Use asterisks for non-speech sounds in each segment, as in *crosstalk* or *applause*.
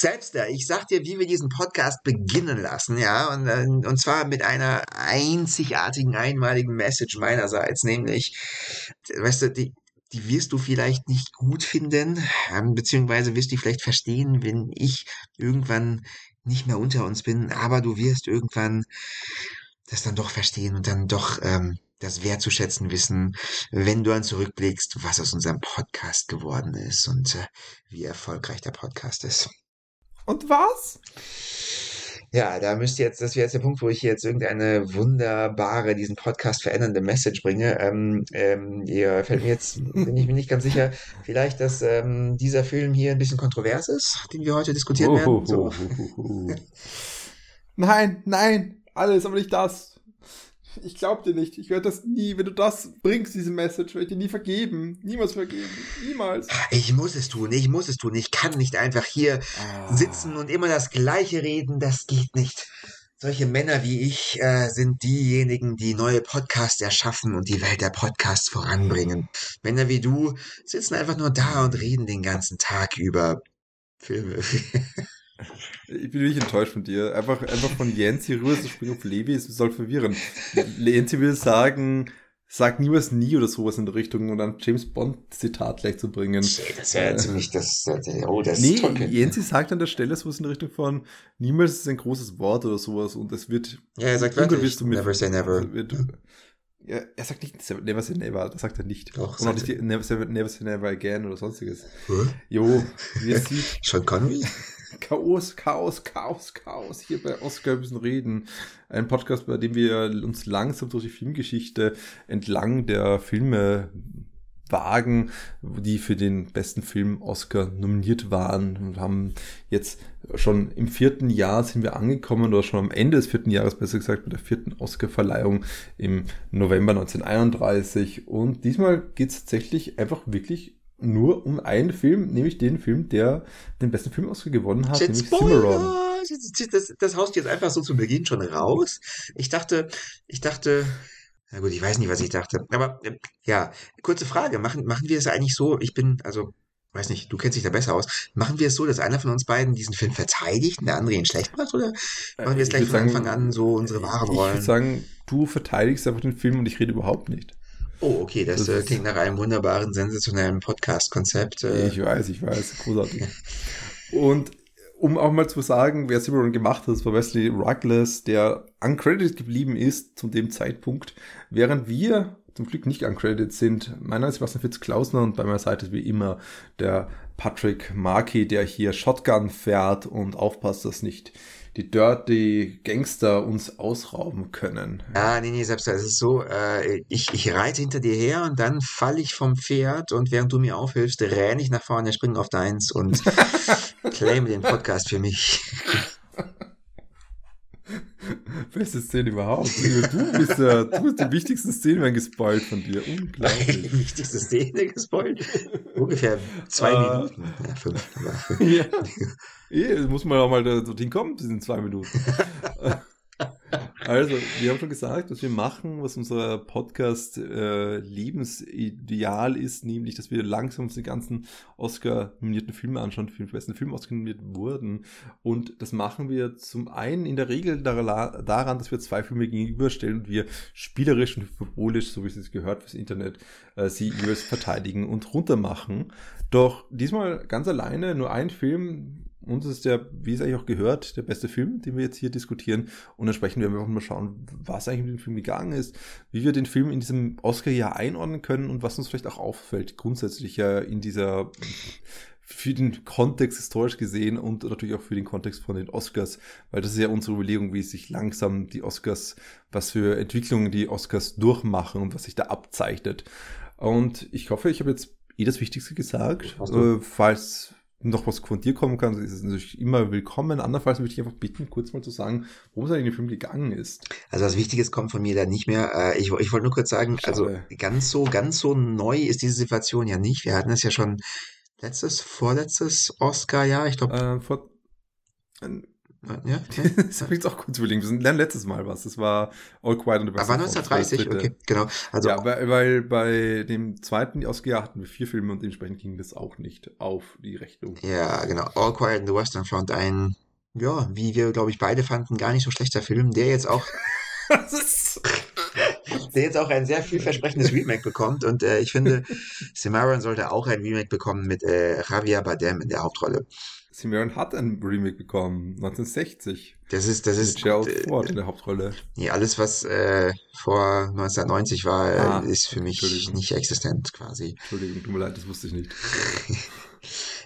Selbst da, ich sag dir, wie wir diesen Podcast beginnen lassen, ja, und, äh, und zwar mit einer einzigartigen, einmaligen Message meinerseits, nämlich, weißt du, die, die wirst du vielleicht nicht gut finden, ähm, beziehungsweise wirst du vielleicht verstehen, wenn ich irgendwann nicht mehr unter uns bin, aber du wirst irgendwann das dann doch verstehen und dann doch ähm, das wertzuschätzen wissen, wenn du dann zurückblickst, was aus unserem Podcast geworden ist und äh, wie erfolgreich der Podcast ist. Und was? Ja, da müsste jetzt, das wäre jetzt der Punkt, wo ich jetzt irgendeine wunderbare, diesen Podcast verändernde Message bringe. Ähm, ähm, ja, fällt mir jetzt, *laughs* bin ich mir nicht ganz sicher, vielleicht, dass ähm, dieser Film hier ein bisschen kontrovers ist, den wir heute diskutieren werden. So. Nein, nein, alles, aber nicht das. Ich glaub dir nicht. Ich werde das nie, wenn du das bringst, diese Message, werde ich dir nie vergeben. Niemals vergeben. Niemals. Ich muss es tun, ich muss es tun. Ich kann nicht einfach hier Ah. sitzen und immer das Gleiche reden. Das geht nicht. Solche Männer wie ich äh, sind diejenigen, die neue Podcasts erschaffen und die Welt der Podcasts voranbringen. Männer wie du sitzen einfach nur da und reden den ganzen Tag über Filme. *laughs* Ich bin wirklich enttäuscht von dir. Einfach, einfach von Yancy rüber zu springen auf Levi, es soll verwirren. Yancy will sagen, sag niemals nie oder sowas in der Richtung und dann James Bond Zitat gleich zu bringen. Das wäre ziemlich das. Oh, das Nee, ist toll. Yancy sagt an der Stelle sowas in der Richtung von niemals ist ein großes Wort oder sowas und es wird Ja, er sagt wirklich, damit- never say never. Wird, ja, er sagt nicht never say never, das sagt er nicht. Doch, und auch nicht never, say, never say never again oder sonstiges. Hä? Jo, wie es *laughs* sieht, Sean Connery? Chaos, Chaos, Chaos, Chaos. Hier bei Oscar müssen reden. Ein Podcast, bei dem wir uns langsam durch die Filmgeschichte entlang der Filme wagen, die für den besten Film Oscar nominiert waren und haben jetzt schon im vierten Jahr sind wir angekommen oder schon am Ende des vierten Jahres besser gesagt mit der vierten Oscar-Verleihung im November 1931 und diesmal geht es tatsächlich einfach wirklich nur um einen Film, nämlich den Film, der den besten Film gewonnen hat, Shit, nämlich Cimarron. Das, das, haust du jetzt einfach so zu Beginn schon raus. Ich dachte, ich dachte, na gut, ich weiß nicht, was ich dachte. Aber äh, ja, kurze Frage. Machen, machen wir es eigentlich so? Ich bin, also, weiß nicht, du kennst dich da besser aus. Machen wir es so, dass einer von uns beiden diesen Film verteidigt und der andere ihn schlecht macht? Oder machen wir es Ich gleich von sagen, Anfang an so unsere wahren Ich würde Rollen? sagen, du verteidigst einfach den Film und ich rede überhaupt nicht. Oh, okay, das, Das äh, klingt nach einem wunderbaren, sensationellen Podcast-Konzept. Äh, Ich weiß, ich weiß, großartig. *laughs* Und um auch mal zu sagen, wer Cimarron gemacht hat, das war Wesley Ruggles, der uncredited geblieben ist zu dem Zeitpunkt, während wir zum Glück nicht uncredited sind. Mein Name ist Sebastian Fitz-Klausner und bei meiner Seite ist wie immer der Patrick Markey, der hier Shotgun fährt und aufpasst, dass nicht die Dirty Gangster uns ausrauben können. Ja, nee, nee, selbst es ist so, äh, ich, ich reite hinter dir her und dann falle ich vom Pferd und während du mir aufhilfst, renne ich nach vorne, springe auf deins und *laughs* claime den Podcast für mich. *laughs* Beste Szene überhaupt. Du bist ja, du bist die wichtigsten Szenen werden gespoilt von dir. *laughs* Die Unglaublich. wichtigste Szene gespoilt. Ungefähr zwei Äh, Minuten. Ja, fünf. *laughs* ja. Eh, muss man auch mal dorthin kommen, bis in zwei Minuten. Also, wir haben schon gesagt, was wir machen, was unser Podcast äh, Lebensideal ist, nämlich, dass wir langsam uns die ganzen Oscar-nominierten Filme anschauen, die für den besten Film Oscar nominiert wurden. Und das machen wir zum einen in der Regel dar- daran, dass wir zwei Filme gegenüberstellen und wir spielerisch und hyperbolisch, so wie es gehört fürs Internet, äh, sie jeweils verteidigen und runtermachen. Doch diesmal ganz alleine nur ein Film. Uns ist der, wie es eigentlich auch gehört, der beste Film, den wir jetzt hier diskutieren. Und entsprechend werden wir einfach mal schauen, was eigentlich mit dem Film gegangen ist, wie wir den Film in diesem Oscar-Jahr einordnen können und was uns vielleicht auch auffällt, grundsätzlich ja in dieser, für den Kontext historisch gesehen und natürlich auch für den Kontext von den Oscars, weil das ist ja unsere Überlegung, wie sich langsam die Oscars, was für Entwicklungen die Oscars durchmachen und was sich da abzeichnet. Und ich hoffe, ich habe jetzt eh das Wichtigste gesagt. Äh, falls noch was von dir kommen kann, ist es natürlich immer willkommen. Andernfalls würde ich einfach bitten, kurz mal zu sagen, worum es eigentlich in dem Film gegangen ist. Also was Wichtiges kommt von mir da nicht mehr. Äh, ich, ich wollte nur kurz sagen, also Schade. ganz so, ganz so neu ist diese Situation ja nicht. Wir hatten es ja schon letztes, vorletztes Oscar-Jahr. Ich glaube, Äh, vor, Ja, *laughs* das habe ich jetzt auch kurz überlegen. Wir sind letztes Mal was. Das war All Quiet on the Western Front. Aber 1930, okay, genau. Also, ja, weil, weil bei dem zweiten Oscar hatten wir vier Filme und dementsprechend ging das auch nicht auf die Rechnung. Ja, genau. All Quiet on the Western Front, ein, ja, wie wir, glaube ich, beide fanden, gar nicht so schlechter Film, der jetzt auch *laughs* *laughs* der jetzt auch ein sehr vielversprechendes Remake bekommt. Und äh, ich finde, Cimarron sollte auch ein Remake bekommen mit äh, Javier Bardem in der Hauptrolle. Cimarron hat ein Remake bekommen, 1960. Das ist, das ist. Mit Gerald äh, Ford in der Hauptrolle. Nee, alles, was äh, vor 1990 war, äh, ah, ist für mich nicht existent quasi. Entschuldigung, tut mir leid, das wusste ich nicht. *laughs*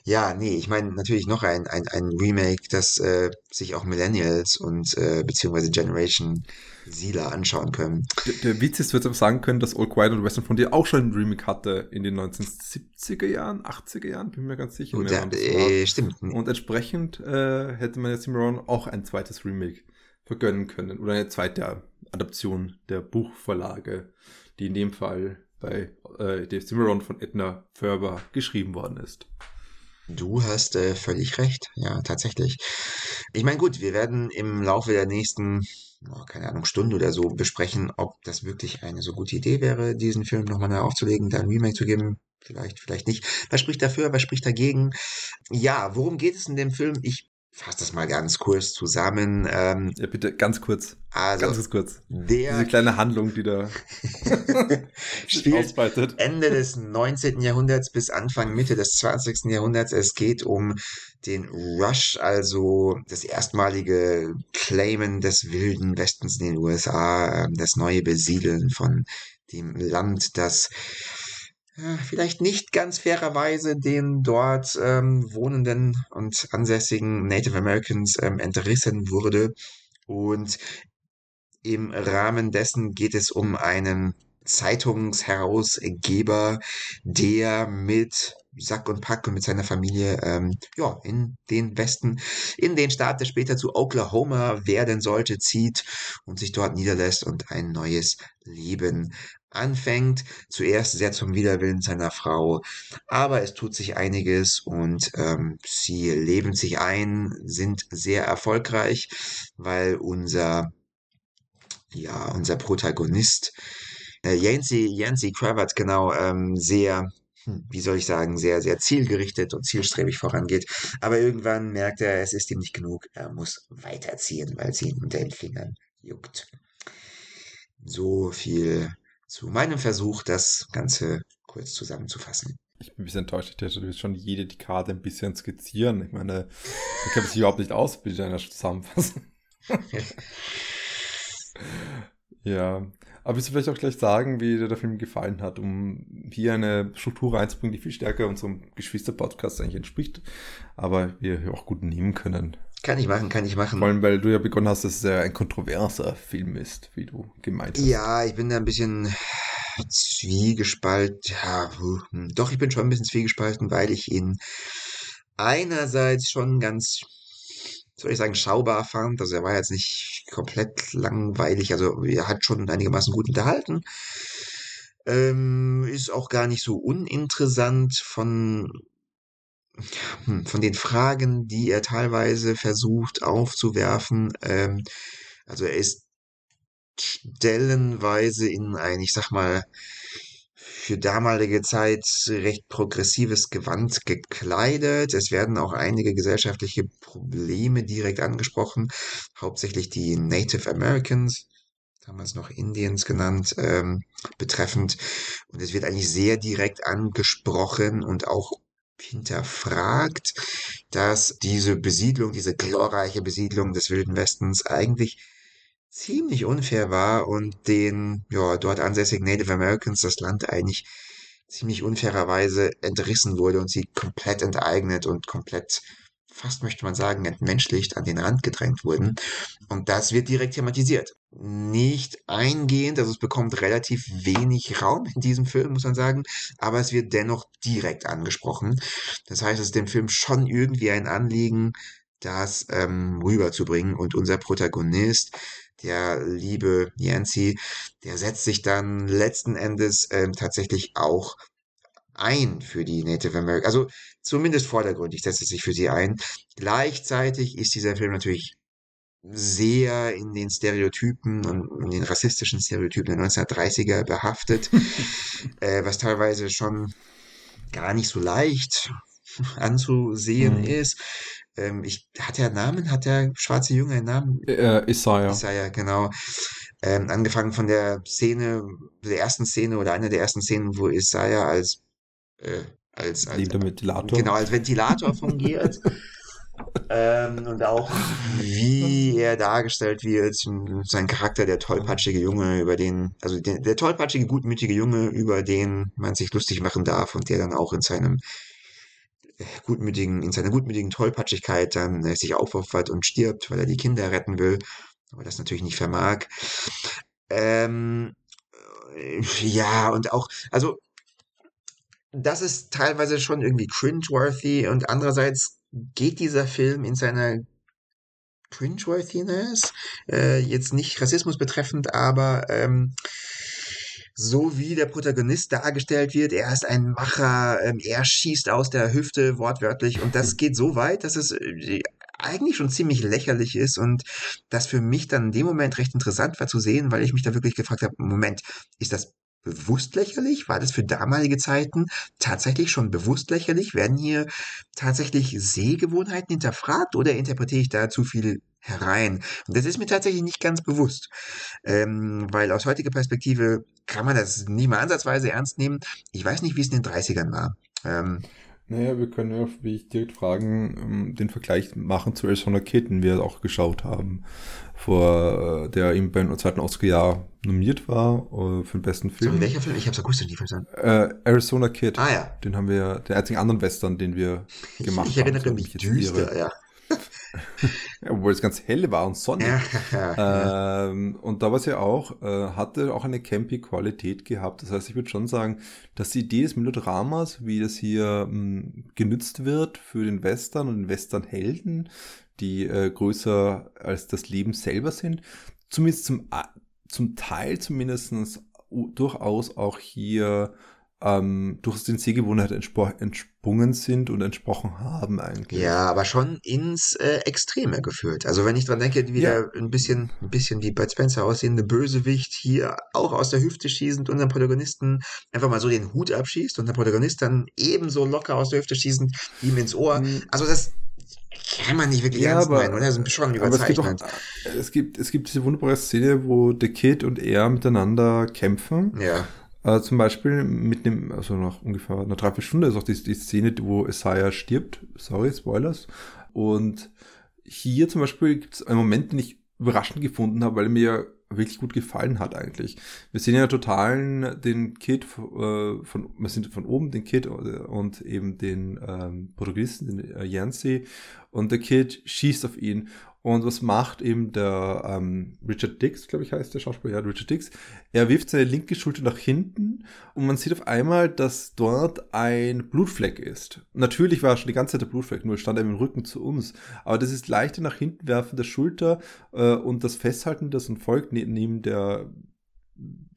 Ja, nee, ich meine natürlich noch ein, ein, ein Remake, das äh, sich auch Millennials und äh, beziehungsweise Generation Sila anschauen können. Der, der Witz ist, aber sagen können, dass All Quiet on Western von dir auch schon ein Remake hatte in den 1970er Jahren, 80er Jahren, bin mir ganz sicher. Und ja, äh, stimmt. Und entsprechend äh, hätte man jetzt Cimarron auch ein zweites Remake vergönnen können oder eine zweite Adaption der Buchvorlage, die in dem Fall bei äh, Dave Cimarron von Edna Ferber geschrieben worden ist. Du hast äh, völlig recht, ja, tatsächlich. Ich meine, gut, wir werden im Laufe der nächsten, oh, keine Ahnung, Stunde oder so besprechen, ob das wirklich eine so gute Idee wäre, diesen Film nochmal neu aufzulegen, da ein Remake zu geben. Vielleicht, vielleicht nicht. Was spricht dafür, was spricht dagegen? Ja, worum geht es in dem Film? Ich fasse das mal ganz kurz zusammen. Ähm, ja, bitte ganz kurz. Also, ganz kurz. Der Diese kleine Handlung, die da *laughs* spielt ausweitet. Ende des 19. Jahrhunderts bis Anfang, Mitte des 20. Jahrhunderts. Es geht um den Rush, also das erstmalige Claimen des wilden Westens in den USA, ähm, das neue Besiedeln von dem Land, das vielleicht nicht ganz fairerweise den dort ähm, wohnenden und ansässigen Native Americans ähm, entrissen wurde. Und im Rahmen dessen geht es um einen Zeitungsherausgeber, der mit Sack und Pack und mit seiner Familie ähm, ja, in den Westen, in den Staat, der später zu Oklahoma werden sollte, zieht und sich dort niederlässt und ein neues Leben anfängt. Zuerst sehr zum Widerwillen seiner Frau, aber es tut sich einiges und ähm, sie leben sich ein, sind sehr erfolgreich, weil unser ja unser Protagonist äh, Yancy Yancy Cravat genau ähm, sehr wie soll ich sagen, sehr, sehr zielgerichtet und zielstrebig vorangeht. Aber irgendwann merkt er, es ist ihm nicht genug, er muss weiterziehen, weil sie ihn unter den Fingern juckt. So viel zu meinem Versuch, das Ganze kurz zusammenzufassen. Ich bin ein bisschen enttäuscht, ich hätte du schon jede Dekade ein bisschen skizzieren. Ich meine, da kennt sich überhaupt nicht aus mit einer Zusammenfassung. *laughs* ja, aber willst du vielleicht auch gleich sagen, wie dir der Film gefallen hat, um hier eine Struktur reinzubringen, die viel stärker unserem Geschwister-Podcast eigentlich entspricht, aber wir auch gut nehmen können. Kann ich machen, kann ich machen. Vor allem, weil du ja begonnen hast, dass es ja ein kontroverser Film ist, wie du gemeint hast. Ja, ich bin da ein bisschen zwiegespalten. Ja, hm, doch, ich bin schon ein bisschen zwiegespalten, weil ich ihn einerseits schon ganz, soll ich sagen, schaubar fand. Also er war jetzt nicht komplett langweilig. Also er hat schon einigermaßen gut unterhalten. Ähm, ist auch gar nicht so uninteressant von hm, von den Fragen, die er teilweise versucht aufzuwerfen. Ähm, also er ist stellenweise in ein, ich sag mal, für damalige Zeit recht progressives Gewand gekleidet. Es werden auch einige gesellschaftliche Probleme direkt angesprochen, hauptsächlich die Native Americans, damals noch Indians genannt, ähm, betreffend. Und es wird eigentlich sehr direkt angesprochen und auch hinterfragt, dass diese Besiedlung, diese glorreiche Besiedlung des Wilden Westens eigentlich ziemlich unfair war und den ja, dort ansässigen Native Americans das Land eigentlich ziemlich unfairerweise entrissen wurde und sie komplett enteignet und komplett fast möchte man sagen, entmenschlicht an den Rand gedrängt wurden. Und das wird direkt thematisiert. Nicht eingehend, also es bekommt relativ wenig Raum in diesem Film, muss man sagen, aber es wird dennoch direkt angesprochen. Das heißt, es ist dem Film schon irgendwie ein Anliegen, das ähm, rüberzubringen. Und unser Protagonist, der liebe Yancy, der setzt sich dann letzten Endes ähm, tatsächlich auch ein für die Native American, also zumindest vordergründig setzt es sich für sie ein. Gleichzeitig ist dieser Film natürlich sehr in den Stereotypen und in den rassistischen Stereotypen der 1930er behaftet, *laughs* äh, was teilweise schon gar nicht so leicht *laughs* anzusehen Mhm. ist. Ähm, ich, hat er einen Namen? Hat der schwarze Junge einen Namen? Äh, Isaiah. Isaiah, genau. Ähm, angefangen von der Szene, der ersten Szene oder einer der ersten Szenen, wo Isaiah als, äh, als, als Lebender Ventilator. genau, als Ventilator fungiert. *laughs* ähm, und auch wie er dargestellt wird, sein Charakter, der tollpatschige Junge, über den, also der, der tollpatschige, gutmütige Junge, über den man sich lustig machen darf und der dann auch in seinem äh, gutmütigen, in seiner gutmütigen Tollpatschigkeit dann äh, sich aufopfert und stirbt, weil er die Kinder retten will, aber das natürlich nicht vermag. Ähm, äh, ja, und auch, also das ist teilweise schon irgendwie cringeworthy und andererseits geht dieser Film in seiner Cringeworthiness, äh, jetzt nicht Rassismus betreffend, aber ähm, so wie der Protagonist dargestellt wird, er ist ein Macher, ähm, er schießt aus der Hüfte wortwörtlich und das geht so weit, dass es äh, eigentlich schon ziemlich lächerlich ist und das für mich dann in dem Moment recht interessant war zu sehen, weil ich mich da wirklich gefragt habe, Moment, ist das bewusst lächerlich? War das für damalige Zeiten tatsächlich schon bewusst lächerlich? Werden hier tatsächlich Sehgewohnheiten hinterfragt oder interpretiere ich da zu viel herein? Und das ist mir tatsächlich nicht ganz bewusst, ähm, weil aus heutiger Perspektive kann man das nie mal ansatzweise ernst nehmen. Ich weiß nicht, wie es in den 30ern war. Ähm, Naja, wir können ja, wie ich direkt fragen, ähm, den Vergleich machen zu Arizona Kid, den wir auch geschaut haben, vor, äh, der eben beim zweiten Oscar-Jahr nominiert war äh, für den besten Film. sorry, welcher Film? Ich habe es akustisch nicht verstanden. Äh, Arizona Kid. Ah ja, Den haben wir, den einzigen anderen Western, den wir ich, gemacht ich erinnere haben. mich so, ich düster, ja. *laughs* Obwohl es ganz hell war und sonnig. Ja. *laughs* Ähm, und da war es ja auch, äh, hatte auch eine campy Qualität gehabt. Das heißt, ich würde schon sagen, dass die Idee des Melodramas, wie das hier mh, genützt wird für den Western und den Western-Helden, die äh, größer als das Leben selber sind, zumindest zum, zum Teil zumindestens u- durchaus auch hier ähm, durch den Sehgewohnheit entsprungen sind und entsprochen haben eigentlich. Ja, aber schon ins äh, Extreme geführt. Also wenn ich dran denke, wieder ein bisschen, ein bisschen wie Bud Spencer aussehende Bösewicht hier auch aus der Hüfte schießend unseren Protagonisten einfach mal so den Hut abschießt und der Protagonist dann ebenso locker aus der Hüfte schießend ihm ins Ohr. Mm, Also das kann man nicht wirklich Ja, ernst aber- meinen, oder? Ist schon Aber es gibt, auch, überzeichnet. es, gibt, es gibt diese wunderbare Szene, wo The Kid und er miteinander kämpfen. Ja, Äh, zum Beispiel mit dem, also nach ungefähr einer Dreiviertelstunde ist auch die, die Szene, wo Isaiah stirbt. Sorry, Spoilers. Und hier zum Beispiel gibt es einen Moment, den ich überraschend gefunden habe, weil er mir wirklich gut gefallen hat eigentlich. Wir sehen ja totalen den Kid äh, von, wir sind von oben den Kid und eben den ähm, Protagonisten, den äh, Yancey und der Kid schießt auf ihn. Und was macht eben der ähm, Richard Dix, glaube ich heißt der Schauspieler, ja, Richard Dix. Er wirft seine linke Schulter nach hinten und man sieht auf einmal, dass dort ein Blutfleck ist. Natürlich war schon die ganze Zeit der Blutfleck, nur stand er im Rücken zu uns. Aber das ist leichte nach hinten werfen der Schulter äh, und das Festhalten, das und folgt ne neben der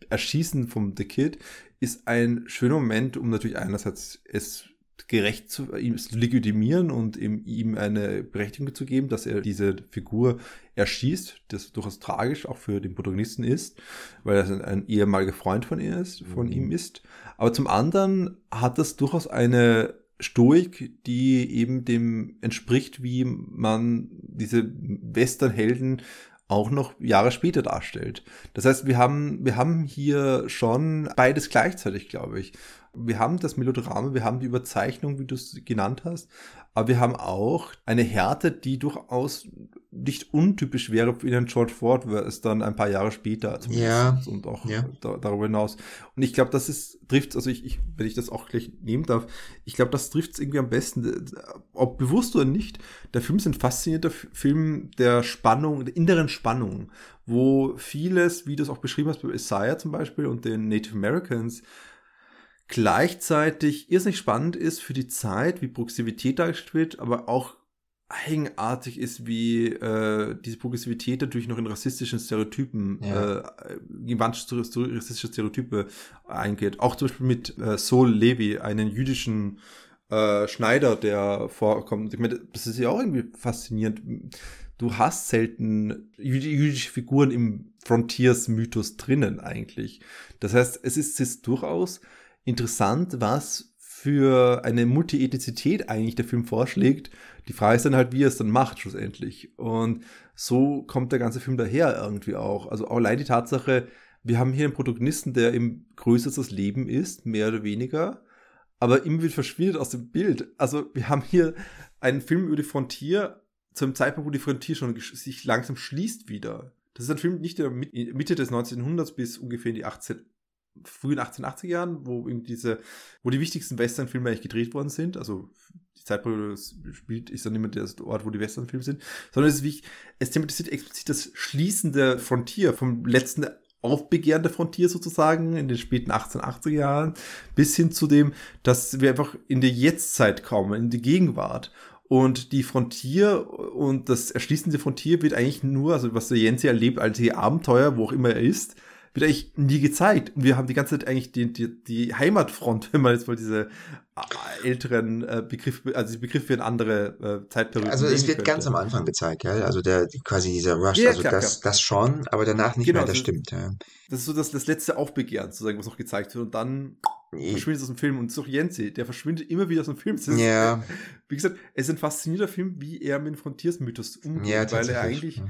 Erschießen vom The Kid, ist ein schöner Moment, um natürlich einerseits es gerecht zu ihm zu legitimieren und ihm, eine Berechtigung zu geben, dass er diese Figur erschießt, das durchaus tragisch auch für den Protagonisten ist, weil er ein ehemaliger Freund von ihr ist, von Mhm. ihm ist. Aber zum anderen hat das durchaus eine Stoik, die eben dem entspricht, wie man diese Westernhelden auch noch Jahre später darstellt. Das heißt, wir haben, wir haben hier schon beides gleichzeitig, glaube ich. Wir haben das Melodrama, wir haben die Überzeichnung, wie du es genannt hast, aber wir haben auch eine Härte, die durchaus nicht untypisch wäre für einen George Ford, wäre es dann ein paar Jahre später Ja, und auch ja. da, darüber hinaus. Und ich glaube, das ist, trifft, also ich, ich, wenn ich das auch gleich nehmen darf, ich glaube, das trifft es irgendwie am besten, ob bewusst oder nicht. Der Film ist ein faszinierender F- Film der Spannung, der inneren Spannung, wo vieles, wie du es auch beschrieben hast, bei Isaiah zum Beispiel und den Native Americans, gleichzeitig irrsinnig spannend ist für die Zeit, wie Progressivität dargestellt wird, aber auch eigenartig ist, wie äh, diese Progressivität natürlich noch in rassistischen Stereotypen, Ja. äh, manche rassistische Stereotype eingeht. Auch zum Beispiel mit äh, Sol Levi, einen jüdischen äh, Schneider, der vorkommt. Ich meine, das ist ja auch irgendwie faszinierend. Du hast selten jüdische Figuren im Frontiers-Mythos drinnen eigentlich. Das heißt, es ist, es ist durchaus interessant, was für eine Multiethnizität eigentlich der Film vorschlägt. Die Frage ist dann halt, wie er es dann macht schlussendlich. Und so kommt der ganze Film daher irgendwie auch. Also allein die Tatsache, wir haben hier einen Protagonisten, der im größeres Leben ist, mehr oder weniger, aber immer wieder verschwindet aus dem Bild. Also wir haben hier einen Film über die Frontier zu einem Zeitpunkt, wo die Frontier schon sich langsam schließt wieder. Das ist ein Film nicht der Mitte des 1900s bis ungefähr in die 18, frühen 1880er Jahren, wo eben diese, wo die wichtigsten Westernfilme eigentlich gedreht worden sind. Also die Zeitperiode spielt, ist dann immer der Ort, wo die Westernfilme sind, sondern es ist wie, es thematisiert explizit das Schließen der Frontier vom letzten Aufbegehren der Frontier sozusagen in den späten 1880er Jahren bis hin zu dem, dass wir einfach in die Jetztzeit kommen, in die Gegenwart. Und die Frontier und das Erschließen der Frontier wird eigentlich nur, also was der Jensi erlebt als die Abenteuer, wo auch immer er ist, wird eigentlich nie gezeigt. Und wir haben die ganze Zeit eigentlich die, die, die Heimatfront, *laughs* wenn man jetzt mal diese äh, älteren äh, Begriffe, also die Begriffe in andere äh, Zeitperioden. Also es wird könnte. ganz am Anfang gezeigt, ja. Also der quasi dieser Rush, ja, also klar, das, klar. das schon, aber danach nicht genau, mehr, das, das stimmt, ja. Das ist so das, das letzte Aufbegehren, sozusagen, was noch gezeigt wird. Und dann verschwindet aus dem Film. Und so Jensi, der verschwindet immer wieder aus dem Film. ja. *laughs* wie gesagt, es ist ein faszinierender Film, wie er mit dem Frontiersmythos umgeht, ja, weil er eigentlich ja.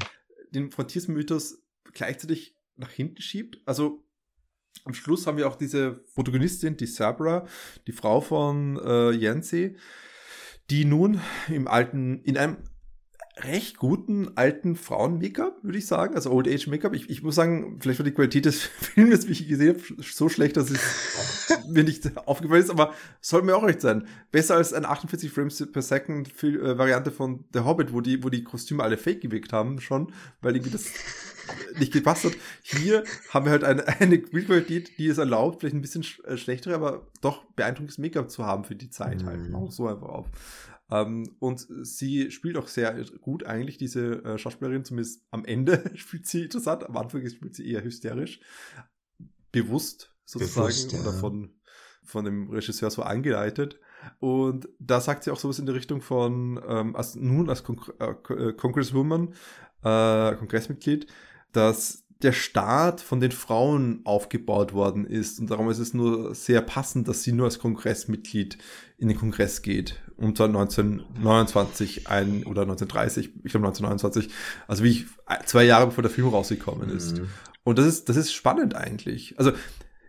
den Frontiersmythos gleichzeitig nach hinten schiebt. Also am Schluss haben wir auch diese Protagonistin, die Sabra, die Frau von äh, Yancy, die nun im alten, in einem recht guten alten Frauen-Make-up, würde ich sagen. Also Old Age Make-up. Ich, ich muss sagen, vielleicht war die Qualität des *laughs* Films, wie ich gesehen habe, so schlecht, dass es *laughs* mir nicht aufgefallen ist, aber soll mir auch recht sein. Besser als eine 48 Frames per Second äh, Variante von The Hobbit, wo die, wo die Kostüme alle fake gewirkt haben, schon, weil irgendwie das *laughs* nicht gepasst hat. Hier haben wir halt eine, eine Bildqualität, die es erlaubt, vielleicht ein bisschen sch äh, schlechtere, aber doch beeindruckendes Make-up zu haben für die Zeit halt. Mhm. Auch so einfach auf. Ähm, und sie spielt auch sehr gut eigentlich, diese äh, Schauspielerin, zumindest am Ende *laughs* spielt sie interessant, am Anfang spielt sie eher hysterisch. Bewusst sozusagen Bewusst, ja. oder von, von dem Regisseur so angeleitet. Und da sagt sie auch sowas in der Richtung von, ähm, als, nun als Con äh, äh, Congresswoman, äh, Kongressmitglied, dass der Staat von den Frauen aufgebaut worden ist. Und darum ist es nur sehr passend, dass sie nur als Kongressmitglied in den Kongress geht. Und zwar 1929 ein, oder 1930, ich glaube 1929, also wie ich zwei Jahre bevor der Film rausgekommen ist. Mhm. Und das ist, das ist spannend eigentlich. Also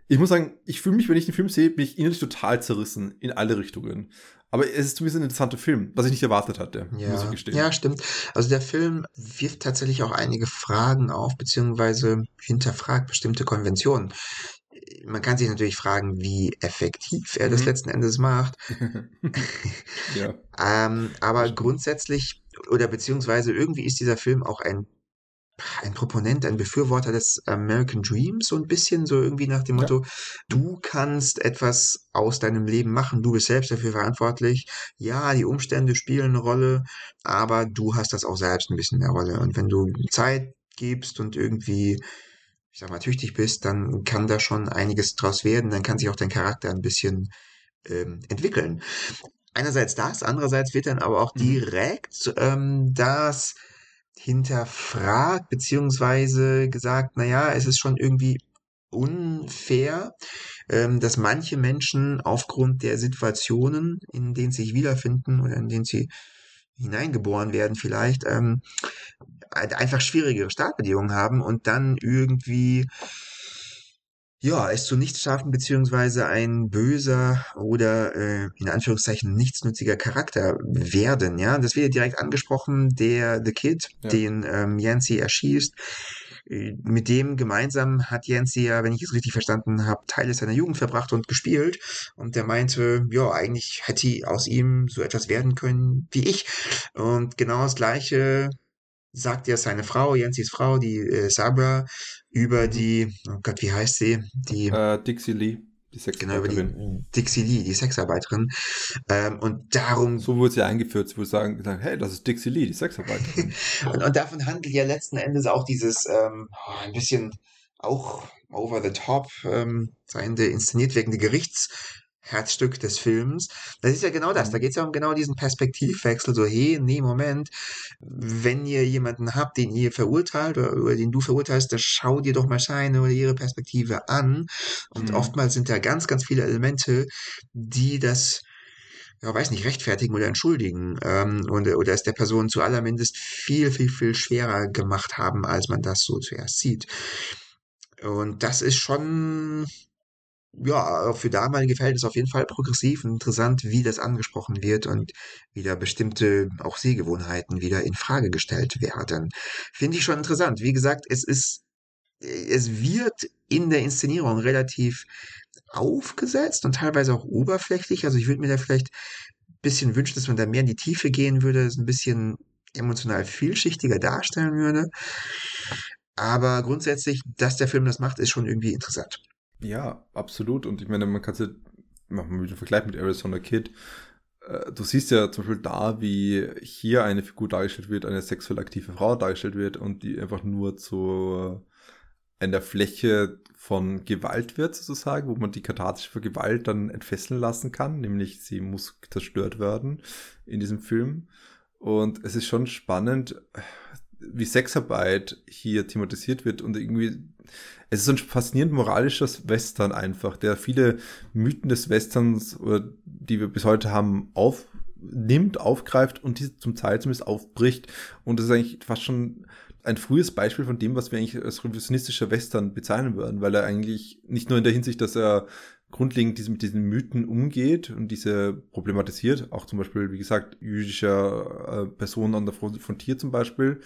ich muss sagen, ich fühle mich, wenn ich den Film sehe, bin ich innerlich total zerrissen in alle Richtungen. Aber es ist zumindest ein interessanter Film, was ich nicht erwartet hatte, ja. muss ich gestehen. Ja, stimmt. Also der Film wirft tatsächlich auch einige Fragen auf, beziehungsweise hinterfragt bestimmte Konventionen. Man kann sich natürlich fragen, wie effektiv er mhm. das letzten Endes macht. *laughs* ja. ähm, aber grundsätzlich, oder beziehungsweise irgendwie ist dieser Film auch ein ein Proponent, ein Befürworter des American Dreams, so ein bisschen, so irgendwie nach dem Motto, ja. du kannst etwas aus deinem Leben machen, du bist selbst dafür verantwortlich. Ja, die Umstände spielen eine Rolle, aber du hast das auch selbst ein bisschen in der Rolle. Und wenn du Zeit gibst und irgendwie, ich sag mal, tüchtig bist, dann kann da schon einiges draus werden, dann kann sich auch dein Charakter ein bisschen ähm, entwickeln. Einerseits das, andererseits wird dann aber auch mhm. direkt ähm, das hinterfragt, beziehungsweise gesagt, naja, es ist schon irgendwie unfair, ähm, dass manche Menschen aufgrund der Situationen, in denen sie sich wiederfinden oder in denen sie hineingeboren werden vielleicht, ähm, einfach schwierigere Startbedingungen haben und dann irgendwie ja, es zu nichts schaffen, beziehungsweise ein böser oder äh, in Anführungszeichen nichtsnutziger Charakter werden. Ja, das wird ja direkt angesprochen, der The Kid, ja. den ähm, Yancy erschießt. Äh, mit dem gemeinsam hat Yancy ja, wenn ich es richtig verstanden habe, Teile seiner Jugend verbracht und gespielt. Und der meinte, ja, eigentlich hätte aus ihm so etwas werden können wie ich. Und genau das gleiche sagt ja seine Frau, Jensys Frau, die äh, Sabra, über mhm. die, oh Gott, wie heißt sie? Die äh, Dixie Lee. Die Sexarbeiterin. Genau, über die Dixie Lee, die Sexarbeiterin. Ähm, und darum. So wurde sie eingeführt. Sie wurde sagen, hey, das ist Dixie Lee, die Sexarbeiterin. und, *laughs* und davon handelt ja letzten Endes auch dieses ähm, oh, ein bisschen auch over the top ähm, seiende, inszeniert wirkende Gerichts Herzstück des Films. Das ist ja genau das. Da geht es ja um genau diesen Perspektivwechsel. So, hey, nee, Moment. Wenn ihr jemanden habt, den ihr verurteilt oder, oder den du verurteilst, dann schau dir doch mal seine oder ihre Perspektive an. Und Mhm. oftmals sind da ganz, ganz viele Elemente, die das ja, weiß nicht, rechtfertigen oder entschuldigen ähm, und, oder es der Person zu allermindest viel, viel, viel schwerer gemacht haben, als man das so zuerst sieht. Und das ist schon, ja, für damalige Verhältnisse auf jeden Fall progressiv und interessant, wie das angesprochen wird und wie da bestimmte auch Sehgewohnheiten wieder in Frage gestellt werden. Finde ich schon interessant. Wie gesagt, es ist, es wird in der Inszenierung relativ aufgesetzt und teilweise auch oberflächlich. Also ich würde mir da vielleicht ein bisschen wünschen, dass man da mehr in die Tiefe gehen würde, es ein bisschen emotional vielschichtiger darstellen würde. Aber grundsätzlich, dass der Film das macht, ist schon irgendwie interessant. Ja, absolut. Und ich meine, man kann es ja machen wir wieder einen Vergleich mit Arizona Kid. Äh, Du siehst ja zum Beispiel da, wie hier eine Figur dargestellt wird, eine sexuell aktive Frau dargestellt wird und die einfach nur zu einer Fläche von Gewalt wird, sozusagen, wo man die kathartische Gewalt dann entfesseln lassen kann, nämlich sie muss zerstört werden in diesem Film. Und es ist schon spannend, wie Sexarbeit hier thematisiert wird und irgendwie, es ist ein faszinierend moralischer Western einfach, der viele Mythen des Westerns, die wir bis heute haben, aufnimmt, aufgreift und diese zum Teil zumindest aufbricht. Und das ist eigentlich fast schon ein frühes Beispiel von dem, was wir eigentlich als revisionistischer Western bezeichnen würden, weil er eigentlich nicht nur in der Hinsicht, dass er grundlegend mit diesen Mythen umgeht und diese problematisiert, auch zum Beispiel, wie gesagt, jüdischer äh, Personen an der Frontier zum Beispiel,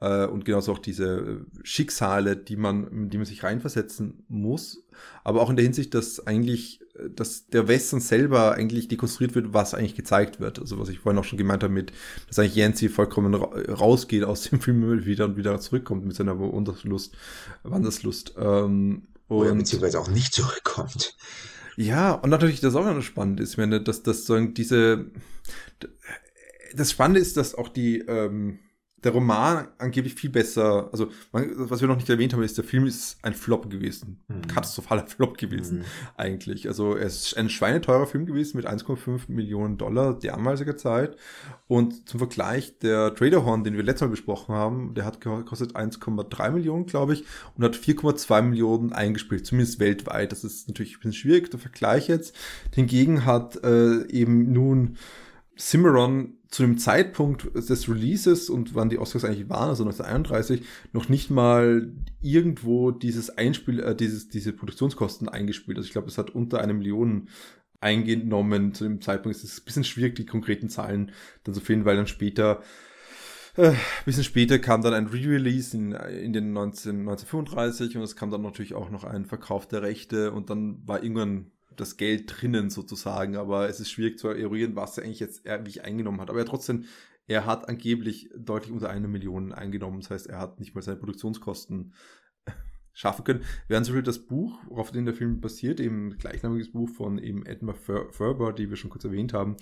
äh, und genauso auch diese Schicksale, die man, die man sich reinversetzen muss, aber auch in der Hinsicht, dass eigentlich, dass der Western selber eigentlich dekonstruiert wird, was eigentlich gezeigt wird. Also was ich vorhin auch schon gemeint habe mit, dass eigentlich Yancy vollkommen rausgeht aus dem *laughs* Film wieder und wieder zurückkommt mit seiner Wanderlust, Wanderslust. Ähm, und Oder beziehungsweise auch nicht zurückkommt. Ja, und natürlich, das auch noch spannend ist, wenn dass das sagen, diese, das Spannende ist, dass auch die, ähm, der Roman angeblich viel besser, also was wir noch nicht erwähnt haben, ist, der Film ist ein Flop gewesen. Mhm. Katastrophaler *laughs* Flop gewesen, mhm. eigentlich. Also er ist ein schweineteurer Film gewesen mit 1,5 Millionen Dollar damaliger Zeit. Und zum Vergleich, der Traderhorn, den wir letztes Mal besprochen haben, der hat gekostet 1,3 Millionen, glaube ich, und hat 4,2 Millionen eingespielt, zumindest weltweit. Das ist natürlich ein bisschen schwierig, der Vergleich jetzt. Hingegen hat äh, eben nun Cimarron zu dem Zeitpunkt des Releases und wann die Oscars eigentlich waren, also 1931, noch nicht mal irgendwo dieses Einspiel, äh, dieses, diese Produktionskosten eingespielt. Also ich glaube, es hat unter eine Million eingenommen zu dem Zeitpunkt. Es ist ein bisschen schwierig, die konkreten Zahlen dann zu finden, weil dann später äh, bisschen später kam dann ein Re-Release in, in den 19, 1935 und es kam dann natürlich auch noch ein Verkauf der Rechte und dann war irgendwann das Geld drinnen sozusagen, aber es ist schwierig zu eruieren, was er eigentlich jetzt wirklich eingenommen hat. Aber er trotzdem, er hat angeblich deutlich unter eine Million eingenommen. Das heißt, er hat nicht mal seine Produktionskosten schaffen können. Während zum Beispiel das Buch, worauf den der Film basiert, eben gleichnamiges Buch von eben Edmar Ferber, die wir schon kurz erwähnt haben,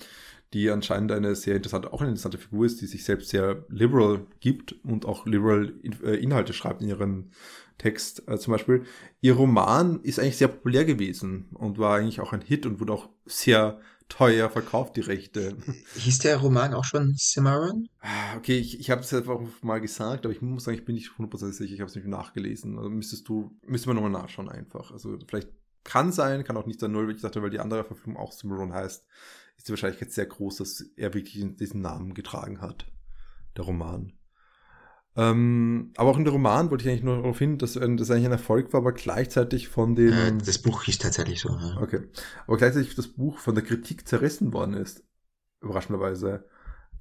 die anscheinend eine sehr interessante, auch eine interessante Figur ist, die sich selbst sehr liberal gibt und auch liberal Inhalte schreibt in ihren Text äh, zum Beispiel. Ihr Roman ist eigentlich sehr populär gewesen und war eigentlich auch ein Hit und wurde auch sehr teuer verkauft, die Rechte. Hieß der Roman auch schon Cimarron? Okay, ich, ich habe es einfach mal gesagt, aber ich muss sagen, ich bin nicht 100% sicher, ich habe es nicht nachgelesen. Also müsstest du, müssen wir nochmal nachschauen einfach. Also vielleicht kann sein, kann auch nicht sein, null, wie ich sagte, weil die andere Verfilmung auch Cimarron heißt, ist die Wahrscheinlichkeit sehr groß, dass er wirklich diesen Namen getragen hat, der Roman. Ähm, aber auch in der Roman wollte ich eigentlich nur darauf hin, dass das eigentlich ein Erfolg war, aber gleichzeitig von den. Äh, das Buch hieß tatsächlich so. Ja. Okay. Aber gleichzeitig das Buch von der Kritik zerrissen worden ist. Überraschenderweise.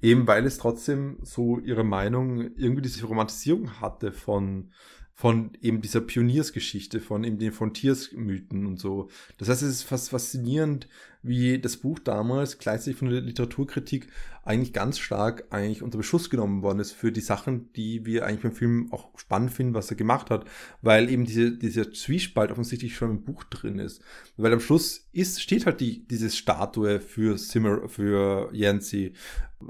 Eben weil es trotzdem so ihre Meinung irgendwie diese Romantisierung hatte von von eben dieser Pioniersgeschichte, von eben den Frontiersmythen und so. Das heißt, es ist fast faszinierend, wie das Buch damals gleichzeitig von der Literaturkritik eigentlich ganz stark eigentlich unter Beschuss genommen worden ist für die Sachen, die wir eigentlich beim Film auch spannend finden, was er gemacht hat, weil eben diese, dieser Zwiespalt offensichtlich schon im Buch drin ist. Weil am Schluss ist, steht halt die, diese Statue für Simmer, für Yancy,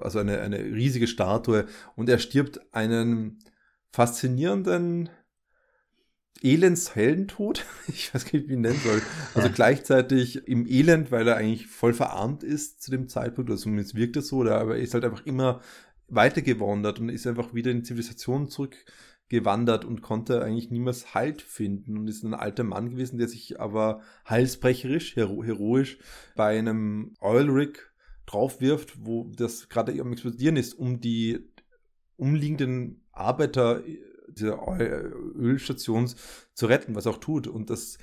also eine, eine riesige Statue und er stirbt einen faszinierenden Elendsheldentod. *laughs* Ich weiß gar nicht, wie ich ihn nennen soll. Also ja. gleichzeitig im Elend, weil er eigentlich voll verarmt ist zu dem Zeitpunkt, oder zumindest wirkt es so, oder aber er ist halt einfach immer weitergewandert und ist einfach wieder in Zivilisation zurückgewandert und konnte eigentlich niemals Halt finden und ist ein alter Mann gewesen, der sich aber heilsbrecherisch, hero heroisch bei einem Oil Rig draufwirft, wo das gerade am explodieren ist, um die umliegenden Arbeiter dieser Ölstation zu retten, was er auch tut. Und das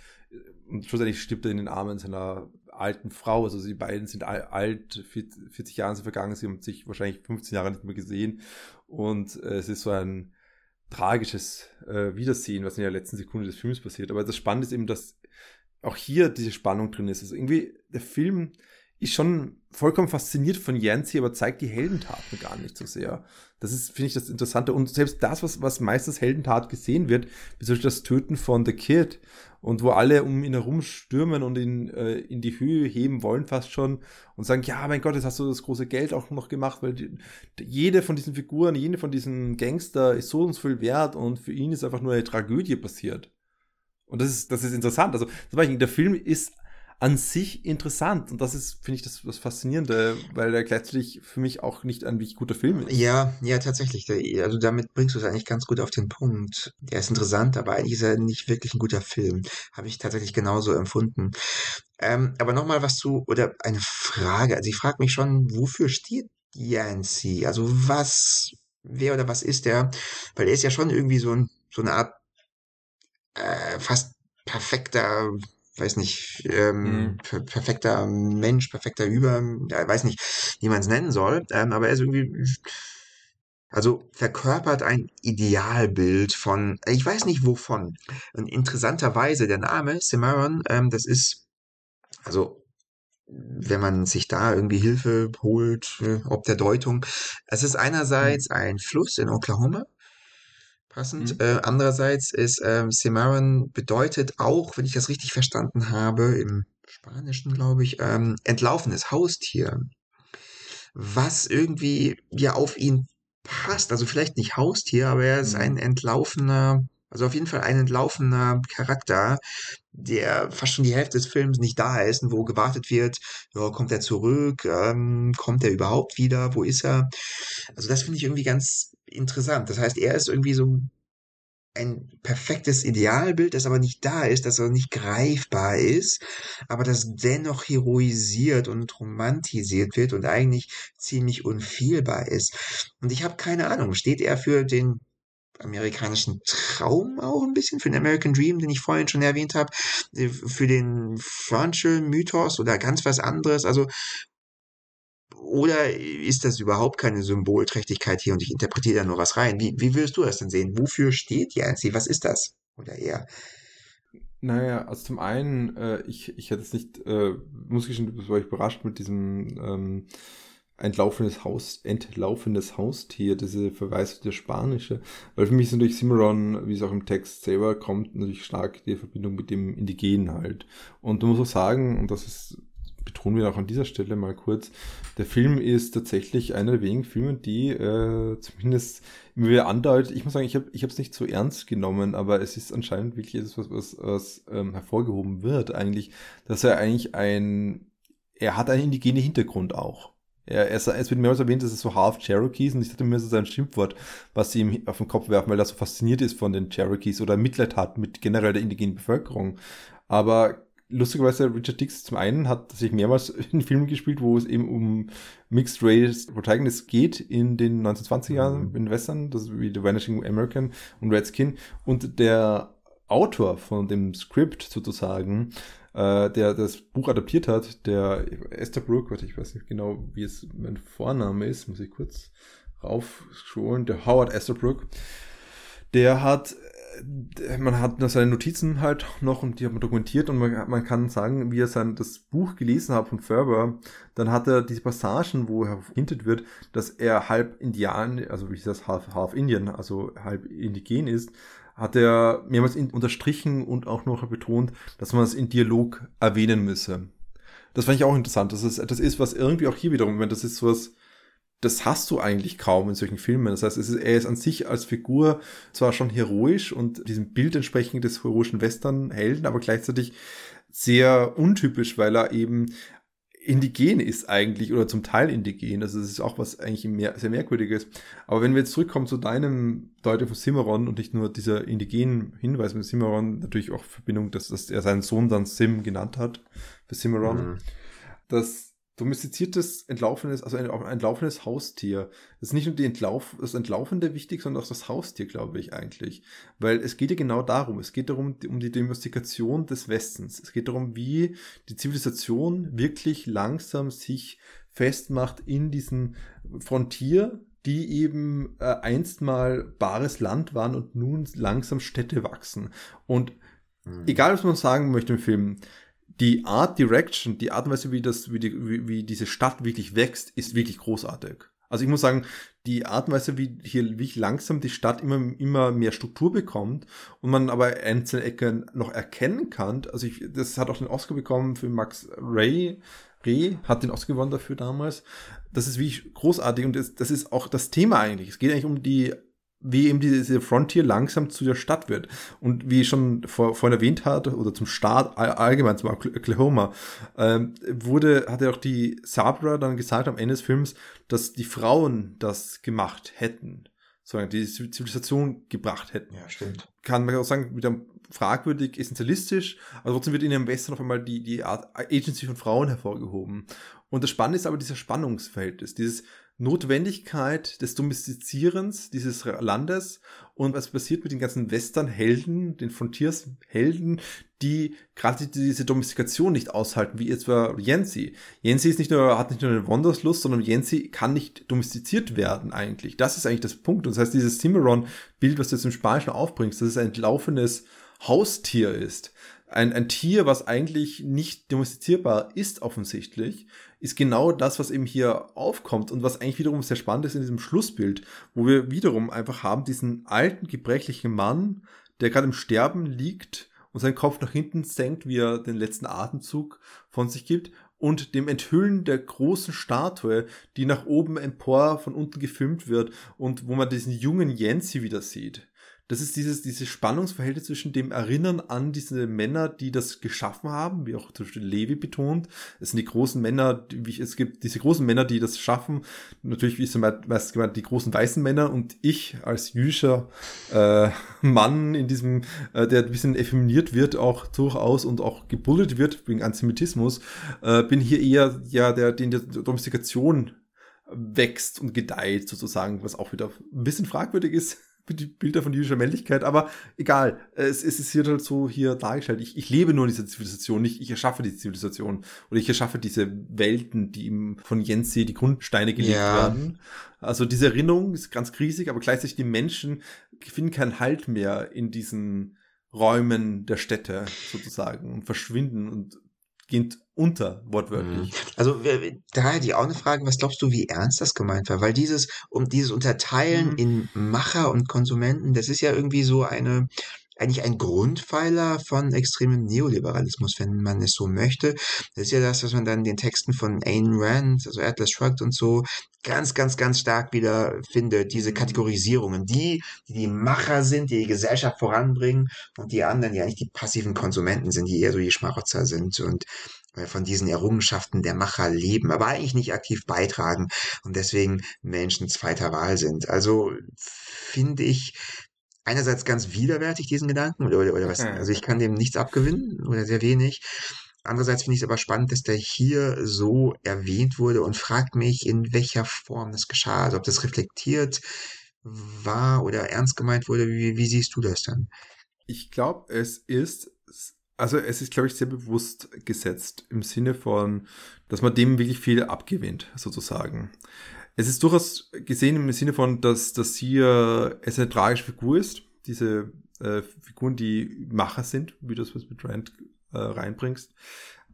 und schlussendlich stirbt er in den Armen seiner alten Frau. Also die beiden sind alt, 40 Jahre sind vergangen, sie haben sich wahrscheinlich 15 Jahre nicht mehr gesehen. Und äh, es ist so ein tragisches äh, Wiedersehen, was in der letzten Sekunde des Films passiert. Aber das Spannende ist eben, dass auch hier diese Spannung drin ist. Also irgendwie der Film ist schon vollkommen fasziniert von Yancy, aber zeigt die Heldentaten gar nicht so sehr. Das ist, finde ich, das Interessante. Und selbst das, was, was meistens Heldentat gesehen wird, wie zum das Töten von The Kid und wo alle um ihn herum stürmen und ihn äh, in die Höhe heben wollen fast schon und sagen, ja, mein Gott, jetzt hast du das große Geld auch noch gemacht, weil die, jede von diesen Figuren, jede von diesen Gangster ist so und so viel wert und für ihn ist einfach nur eine Tragödie passiert. Und das ist, das ist interessant. Also, zum Beispiel, der Film ist an sich interessant. Und das ist, finde ich, das, das Faszinierende, weil er gleichzeitig für mich auch nicht ein wirklich guter Film ist. Ja, ja, tatsächlich. Also damit bringst du es eigentlich ganz gut auf den Punkt. Er ist interessant, aber eigentlich ist er nicht wirklich ein guter Film. Habe ich tatsächlich genauso empfunden. Ähm, aber nochmal was zu, oder eine Frage. Also ich frage mich schon, wofür steht Yancy? Also was, wer oder was ist der? Weil er ist ja schon irgendwie so, ein, so eine Art äh, fast perfekter weiß nicht, ähm, mhm. per perfekter Mensch, perfekter Über, ja, weiß nicht, wie man es nennen soll, ähm, aber er ist irgendwie, also verkörpert ein Idealbild von, ich weiß nicht wovon. Und interessanterweise der Name Cimarron, ähm, das ist, also wenn man sich da irgendwie Hilfe holt, äh, ob der Deutung, es ist einerseits mhm. ein Fluss in Oklahoma, passend. Mhm. Äh, andererseits ist äh, Cimarron bedeutet auch, wenn ich das richtig verstanden habe, im Spanischen glaube ich, ähm, entlaufenes Haustier. Was irgendwie ja auf ihn passt. Also vielleicht nicht Haustier, aber er ist mhm. ein entlaufener, also auf jeden Fall ein entlaufener Charakter, der fast schon die Hälfte des Films nicht da ist und wo gewartet wird, ja, kommt er zurück, ähm, kommt er überhaupt wieder, wo ist er? Also das finde ich irgendwie ganz interessant. Das heißt, er ist irgendwie so ein perfektes Idealbild, das aber nicht da ist, das aber nicht greifbar ist, aber das dennoch heroisiert und romantisiert wird und eigentlich ziemlich unfehlbar ist. Und ich habe keine Ahnung, steht er für den amerikanischen Traum auch ein bisschen, für den American Dream, den ich vorhin schon erwähnt habe, für den Frontier-Mythos oder ganz was anderes. Also oder ist das überhaupt keine Symbolträchtigkeit hier und ich interpretiere da nur was rein? Wie, wie willst du das denn sehen? Wofür steht Yancy? Was ist das? Oder eher? Naja, also zum einen, äh, ich, ich hätte es nicht, äh, muss ich schon, war ich überrascht mit diesem ähm, entlaufendes Haus, entlaufendes Haustier, diese Verweis auf Spanische. Weil für mich ist natürlich Cimarron, wie es auch im Text selber kommt, natürlich stark die Verbindung mit dem Indigenen halt. Und du musst auch sagen, und das ist betonen wir auch an dieser Stelle mal kurz, der Film ist tatsächlich einer der wenigen Filme, die äh, zumindest wieder andeutet. Ich muss sagen, ich habe es nicht so ernst genommen, aber es ist anscheinend wirklich etwas, was, was, was ähm, hervorgehoben wird, eigentlich, dass er eigentlich ein, er hat einen indigenen Hintergrund auch. Er, er, es wird mehrmals erwähnt, dass es so half Cherokees und ich dachte mir, das ist ein Schimpfwort, was sie ihm auf den Kopf werfen, weil er so fasziniert ist von den Cherokees oder Mitleid hat mit generell der indigenen Bevölkerung. Aber lustigerweise Richard Dix zum einen hat sich mehrmals *laughs* in Filmen gespielt, wo es eben um Mixed Race Protagonists geht in den 1920er Jahren mhm. in Western, das ist wie The Vanishing American und Redskin und der Autor von dem Skript sozusagen, äh, der das Buch adaptiert hat, der Estabrook, warte, ich weiß nicht genau, wie es mein Vorname ist, muss ich kurz raufscrollen, der Howard Estabrook, der hat man hat seine Notizen halt noch und die hat man dokumentiert und man, man kann sagen, wie er sein, das Buch gelesen hat von Ferber, dann hat er diese Passagen, wo er hintet wird, dass er halb Indian, also wie ist das, half, half Indian, also halb indigen ist, hat er mehrmals unterstrichen und auch noch betont, dass man es in Dialog erwähnen müsse. Das fand ich auch interessant, dass es etwas ist, was irgendwie auch hier wiederum, wenn das ist sowas, das hast du eigentlich kaum in solchen Filmen. Das heißt, es ist, er ist an sich als Figur zwar schon heroisch und diesem Bild entsprechend des heroischen Western-Helden, aber gleichzeitig sehr untypisch, weil er eben indigen ist eigentlich oder zum Teil indigen. Also das ist auch was eigentlich mehr, sehr merkwürdiges. Aber wenn wir jetzt zurückkommen zu deinem Deutung von Cimarron und nicht nur dieser indigenen Hinweis mit Cimarron, natürlich auch Verbindung, dass, dass er seinen Sohn dann Sim genannt hat für Cimarron, mhm. dass domestiziertes, entlaufenes, also ein, entlaufenes Haustier. Das ist nicht nur die Entlauf, das Entlaufende wichtig, sondern auch das Haustier, glaube ich eigentlich. Weil es geht ja genau darum. Es geht darum, um die Domestikation des Westens. Es geht darum, wie die Zivilisation wirklich langsam sich festmacht in diesen Frontier, die eben äh, einst mal bares Land waren und nun langsam Städte wachsen. Und mhm. egal, was man sagen möchte im Film, die Art Direction, die Art und Weise, wie, das, wie, die, wie, wie diese Stadt wirklich wächst, ist wirklich großartig. Also ich muss sagen, die Art und Weise, wie hier wie langsam die Stadt immer, immer mehr Struktur bekommt und man aber einzelne Ecken noch erkennen kann. Also ich, das hat auch den Oscar bekommen für Max Ray. Ray hat den Oscar gewonnen dafür damals. Das ist wirklich großartig und das, das ist auch das Thema eigentlich. Es geht eigentlich um die wie eben diese Frontier langsam zu der Stadt wird. Und wie ich schon vor, vorhin erwähnt hatte, oder zum Start allgemein, zum Oklahoma, ähm, wurde, hat ja auch die Sabra dann gesagt am Ende des Films, dass die Frauen das gemacht hätten. Sozusagen die Zivilisation gebracht hätten. Ja, stimmt. Kann man auch sagen, wieder fragwürdig essentialistisch, aber trotzdem wird in dem Westen auf einmal die, die Art Agency von Frauen hervorgehoben. Und das Spannende ist aber dieser Spannungsverhältnis, dieses Notwendigkeit des Domestizierens dieses Landes und was passiert mit den ganzen Western-Helden, den Frontiers-Helden, die gerade diese Domestikation nicht aushalten, wie etwa Jensi. Jensi ist nicht nur, hat nicht nur eine Wanderslust, sondern Jensi kann nicht domestiziert werden eigentlich. Das ist eigentlich das Punkt. Und das heißt, dieses Cimarron-Bild, was du jetzt im Spanischen aufbringst, dass es ein laufendes Haustier ist. Ein, ein Tier, was eigentlich nicht domestizierbar ist, offensichtlich, ist genau das, was eben hier aufkommt und was eigentlich wiederum sehr spannend ist in diesem Schlussbild, wo wir wiederum einfach haben diesen alten, gebrechlichen Mann, der gerade im Sterben liegt und seinen Kopf nach hinten senkt, wie er den letzten Atemzug von sich gibt und dem Enthüllen der großen Statue, die nach oben empor von unten gefilmt wird und wo man diesen jungen Jensi wieder sieht das ist dieses, dieses Spannungsverhältnis zwischen dem Erinnern an diese Männer, die das geschaffen haben, wie auch zum Beispiel Levi betont. Es sind die großen Männer, wie, es gibt diese großen Männer, die das schaffen. Natürlich, wie es meist gemeint, die großen weißen Männer und ich als jüdischer äh, Mann in diesem, äh, der ein bisschen effeminiert wird, auch durchaus und auch gebullet wird wegen Antisemitismus, äh, bin hier eher ja der, den der Domestikation wächst und gedeiht sozusagen, was auch wieder ein bisschen fragwürdig ist die Bilder von jüdischer Männlichkeit, aber egal, es, es ist hier halt so hier dargestellt. Ich, ich lebe nur in dieser Zivilisation, nicht ich erschaffe die Zivilisation oder ich erschaffe diese Welten, die ihm von Jensi die Grundsteine gelegt ja. werden. Also diese Erinnerung ist ganz riesig, aber gleichzeitig die Menschen finden keinen Halt mehr in diesen Räumen der Städte sozusagen und verschwinden und gehen unter, wortwörtlich. Mhm. Also da hätte ich auch eine Frage, was glaubst du, wie ernst das gemeint war? Weil dieses, um dieses Unterteilen mhm. in Macher und Konsumenten, das ist ja irgendwie so eine, eigentlich ein Grundpfeiler von extremem Neoliberalismus, wenn man es so möchte. Das ist ja das, was man dann in den Texten von Ayn Rand, also Atlas Shrugged und so, ganz, ganz, ganz stark wieder findet, diese Kategorisierungen. Die, die die Macher sind, die die Gesellschaft voranbringen und die anderen, die eigentlich die passiven Konsumenten sind, die eher so die Schmarotzer sind und äh, von diesen Errungenschaften der Macher leben, aber eigentlich nicht aktiv beitragen und deswegen Menschen zweiter Wahl sind. Also finde ich einerseits ganz widerwärtig diesen Gedanken oder, oder, oder was, also ich kann dem nichts abgewinnen oder sehr wenig. Andererseits finde ich es aber spannend, dass der hier so erwähnt wurde und fragt mich, in welcher Form das geschah, also ob das reflektiert war oder ernst gemeint wurde. Wie, wie siehst du das dann? Ich glaube, es ist also es ist, glaube ich, sehr bewusst gesetzt im Sinne von, dass man dem wirklich viel abgewinnt, sozusagen. Es ist durchaus gesehen im Sinne von, dass, dass hier es eine tragische Figur ist. Diese äh, Figuren, die Macher sind, wie du es mit Rand äh, reinbringst.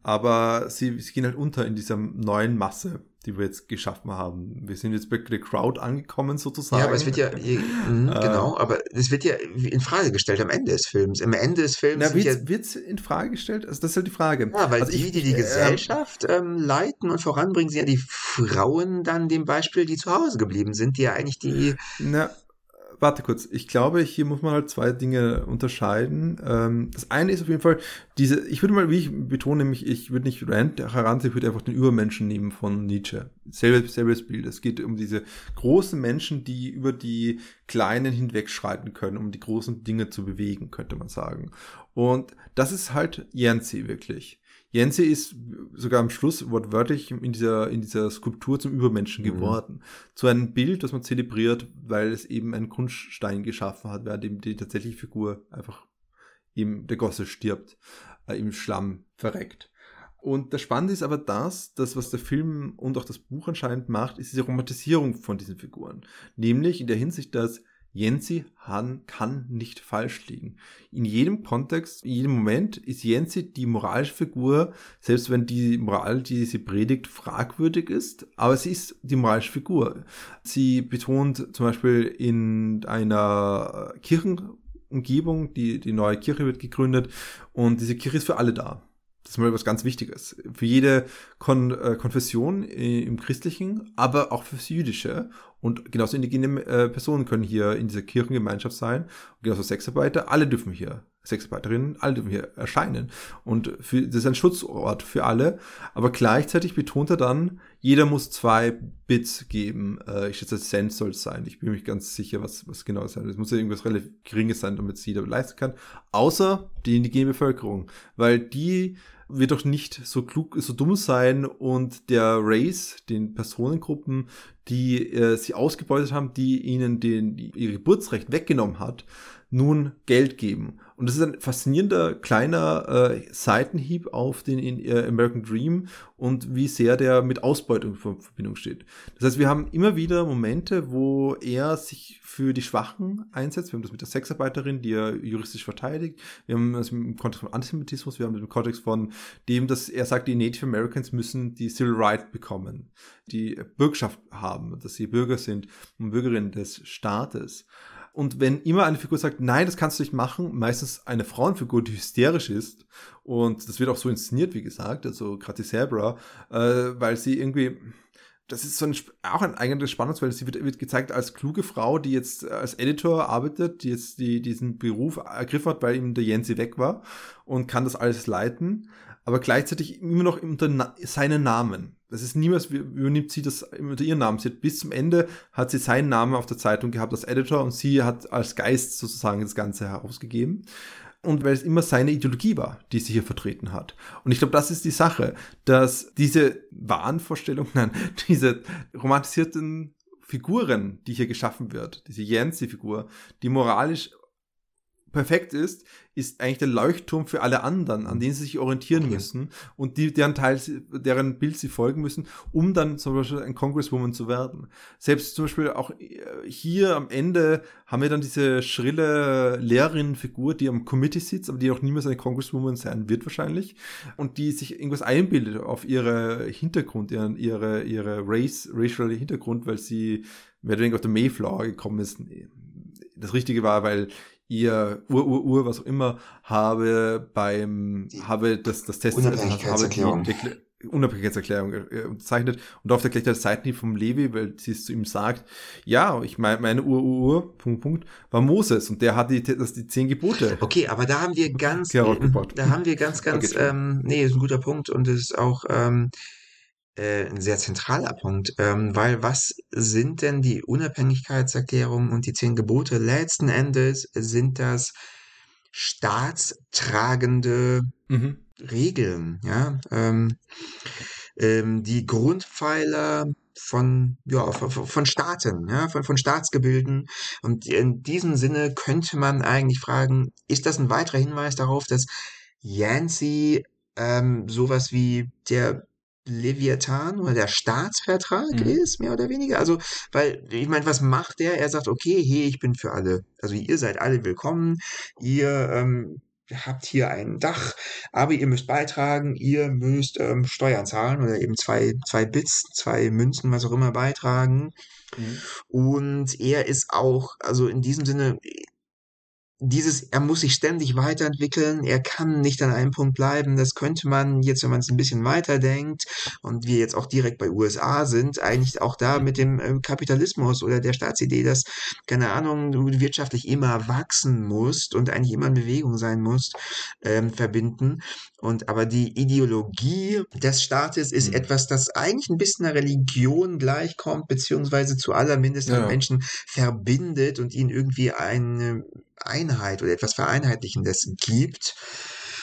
Aber sie, sie gehen halt unter in dieser neuen Masse, die wir jetzt geschaffen haben. Wir sind jetzt bei der Crowd angekommen sozusagen. Ja, aber es wird ja, mh, äh, genau, aber es wird ja in Frage gestellt am Ende des Films. Am Ende des Films na, wird es ja, in Frage gestellt? Also das ist halt die Frage. Ja, weil also die, die die äh, Gesellschaft ähm, leiten und voranbringen, sind ja die Frauen dann dem Beispiel, die zu Hause geblieben sind, die ja eigentlich die... Na, warte kurz. Ich glaube, hier muss man halt zwei Dinge unterscheiden. Ähm, das eine ist auf jeden Fall diese, ich würde mal, wie ich betone, nämlich, ich würde nicht Rand heranziehen, ich würde einfach den Übermenschen nehmen von Nietzsche. Selbes, selbes Bild. Es geht um diese großen Menschen, die über die kleinen hinwegschreiten können, um die großen Dinge zu bewegen, könnte man sagen. Und das ist halt Yancey wirklich. Jense ist sogar am Schluss wortwörtlich in dieser, in dieser Skulptur zum Übermenschen mhm. geworden. Mhm. Zu einem Bild, das man zelebriert, weil es eben einen Grundstein geschaffen hat, während eben die tatsächliche Figur einfach eben der Gosse stirbt, äh, im Schlamm verreckt. Und das Spannende ist aber das, dass was der Film und auch das Buch anscheinend macht, ist diese Romantisierung von diesen Figuren. Nämlich in der Hinsicht, dass Jensi Han kann nicht falsch liegen. In jedem Kontext, in jedem Moment ist Jensi die moralische Figur, selbst wenn die Moral, die sie predigt, fragwürdig ist, aber sie ist die moralische Figur. Sie betont zum Beispiel in einer Kirchenumgebung, die, die neue Kirche wird gegründet und diese Kirche ist für alle da. Das ist mal was ganz Wichtiges. Für jede Kon äh, Konfession äh, im Christlichen, aber auch fürs Jüdische. Und genauso indigene äh, Personen können hier in dieser Kirchengemeinschaft sein. Und genauso Sexarbeiter, alle dürfen hier, Sexarbeiterinnen, alle dürfen hier erscheinen. Und für, das ist ein Schutzort für alle. Aber gleichzeitig betont er dann, jeder muss zwei Bits geben. Äh, ich schätze, Cent soll es sein. Ich bin mir nicht ganz sicher, was, was genau sein. Es muss ja irgendwas relativ Geringes sein, damit es jeder leisten kann. Außer die indigene Bevölkerung. Weil die wird doch nicht so klug, so dumm sein und der Race, den Personengruppen, die äh, sie ausgebeutet haben, die ihnen den, die, ihr Geburtsrecht weggenommen hat, nun Geld geben. Und das ist ein faszinierender kleiner äh, Seitenhieb auf den in, äh, American Dream und wie sehr der mit Ausbeutung in Verbindung steht. Das heißt, wir haben immer wieder Momente, wo er sich für die Schwachen einsetzt. Wir haben das mit der Sexarbeiterin, die er juristisch verteidigt. Wir haben das im Kontext von Antisemitismus, wir haben das im Kontext von dem, dass er sagt, die Native Americans müssen die Civil Right bekommen, die Bürgerschaft haben, dass sie Bürger sind und Bürgerinnen des Staates. Und wenn immer eine Figur sagt, nein, das kannst du nicht machen, meistens eine Frauenfigur, die hysterisch ist, und das wird auch so inszeniert, wie gesagt, also gerade die Zebra, äh, weil sie irgendwie, das ist so ein, auch ein eigenes Spannungsfeld. Sie wird, wird gezeigt als kluge Frau, die jetzt als Editor arbeitet, die jetzt die, diesen Beruf ergriffen hat, weil ihm der Jensi weg war und kann das alles leiten, aber gleichzeitig immer noch unter seinen Namen. Das ist niemals, übernimmt sie das unter ihren Namen. Sie hat, bis zum Ende hat sie seinen Namen auf der Zeitung gehabt als Editor und sie hat als Geist sozusagen das Ganze herausgegeben. Und weil es immer seine Ideologie war, die sie hier vertreten hat. Und ich glaube, das ist die Sache, dass diese Wahnvorstellungen, *laughs* nein, diese romantisierten Figuren, die hier geschaffen wird, diese Yancy-Figur, die moralisch perfekt ist, ist eigentlich der Leuchtturm für alle anderen, an denen sie sich orientieren okay. müssen und die, deren Teil, deren Bild sie folgen müssen, um dann zum Beispiel ein Congresswoman zu werden. Selbst zum Beispiel auch äh, hier am Ende haben wir dann diese schrille Lehrerinnenfigur, die am Committee sitzt, aber die auch niemals eine Congresswoman sein wird wahrscheinlich und die sich irgendwas einbildet auf ihre Hintergrund, ihren, ihre, ihre Race, racial Hintergrund, weil sie mehr oder weniger auf der Mayflower gekommen ist. Das Richtige war, weil ihr Ur, Ur, Ur, was auch immer, habe beim, habe das, das Test, also habe die Unabhängigkeitserklärung. äh, unterzeichnet und auf der gleich der Seitenhieb vom Levi, weil sie es zu ihm sagt, ja, ich meine, meine Ur, Ur, Ur, Punkt, Punkt, war Moses und der hat die, das, die zehn Gebote. Okay, aber da haben wir ganz, da haben wir ganz, ganz, okay, ähm, nee, ist ein guter Punkt und es ist auch, ähm, äh, ein sehr zentraler Punkt, ähm, weil was sind denn die Unabhängigkeitserklärungen und die zehn Gebote? Letzten Endes sind das staatstragende mhm. Regeln, ja, ähm, ähm, die Grundpfeiler von, ja, von, von Staaten, ja, von, von Staatsgebilden. Und in diesem Sinne könnte man eigentlich fragen, ist das ein weiterer Hinweis darauf, dass Yancey ähm, sowas wie der Leviathan oder der Staatsvertrag mhm. ist, mehr oder weniger. Also, weil, ich meine, was macht der? Er sagt, okay, hey, ich bin für alle. Also ihr seid alle willkommen. Ihr ähm, habt hier ein Dach, aber ihr müsst beitragen, ihr müsst ähm, Steuern zahlen oder eben zwei, zwei Bits, zwei Münzen, was auch immer beitragen. Mhm. Und er ist auch, also in diesem Sinne, dieses, er muss sich ständig weiterentwickeln, er kann nicht an einem Punkt bleiben. Das könnte man jetzt, wenn man es ein bisschen weiterdenkt und wir jetzt auch direkt bei USA sind, eigentlich auch da mit dem ähm, Kapitalismus oder der Staatsidee, dass, keine Ahnung, du wirtschaftlich immer wachsen musst und eigentlich immer in Bewegung sein musst, ähm, verbinden. Und aber die Ideologie des Staates ist mhm. etwas, das eigentlich ein bisschen einer Religion gleichkommt, beziehungsweise zu allermindest ja. Menschen verbindet und ihnen irgendwie eine Einheit oder etwas Vereinheitlichendes gibt.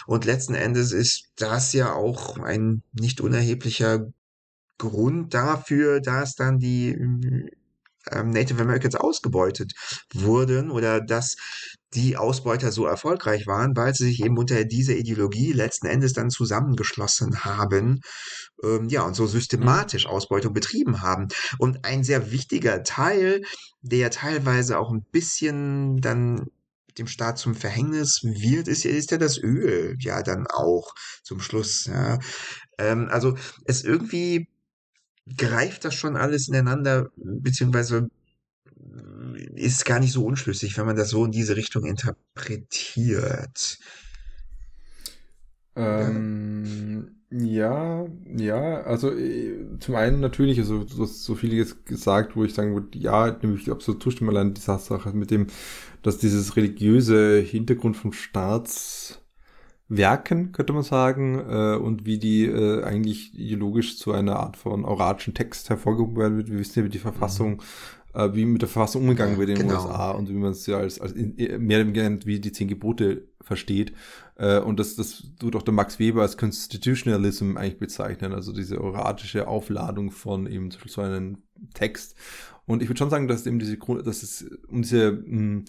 Und letzten Endes ist das ja auch ein nicht unerheblicher Grund dafür, dass dann die ähm, Native Americans ausgebeutet wurden oder dass die Ausbeuter so erfolgreich waren, weil sie sich eben unter dieser Ideologie letzten Endes dann zusammengeschlossen haben, ähm, ja, und so systematisch Ausbeutung betrieben haben. Und ein sehr wichtiger Teil, der teilweise auch ein bisschen dann dem Staat zum Verhängnis wird, ist, ist ja das Öl ja dann auch zum Schluss. Ja. Ähm, also es irgendwie greift das schon alles ineinander, beziehungsweise ist gar nicht so unschlüssig, wenn man das so in diese Richtung interpretiert. Ähm, ja, ja, also äh, zum einen natürlich, also du hast so viel jetzt gesagt, wo ich sagen würde, ja, nämlich absolut zustimmen, allein die Sache mit dem, dass dieses religiöse Hintergrund vom Staatswerken, könnte man sagen, äh, und wie die äh, eigentlich ideologisch zu einer Art von auratischen Text hervorgehoben werden wird. Wir wissen ja, wie die Verfassung mhm äh, wie mit der Verfassung umgegangen wird in den genau. USA und wie man es ja als, als in, mehr oder weniger wie die zehn Gebote versteht. Äh, und das, das tut auch der Max Weber als Constitutionalism eigentlich bezeichnen, also diese oratische Aufladung von eben so einem Text. Und ich würde schon sagen, dass eben diese Grund, dass es um diese mh, hm,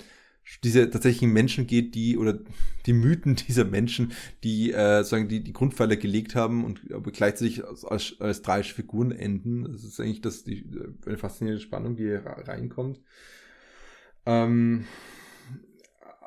diese tatsächlichen Menschen geht, die oder die Mythen *laughs* dieser Menschen, die äh, sagen die die Grundpfeiler gelegt haben und aber gleichzeitig als, als, als drei Figuren enden. Das ist eigentlich das die eine faszinierende Spannung, die hier reinkommt. Ähm,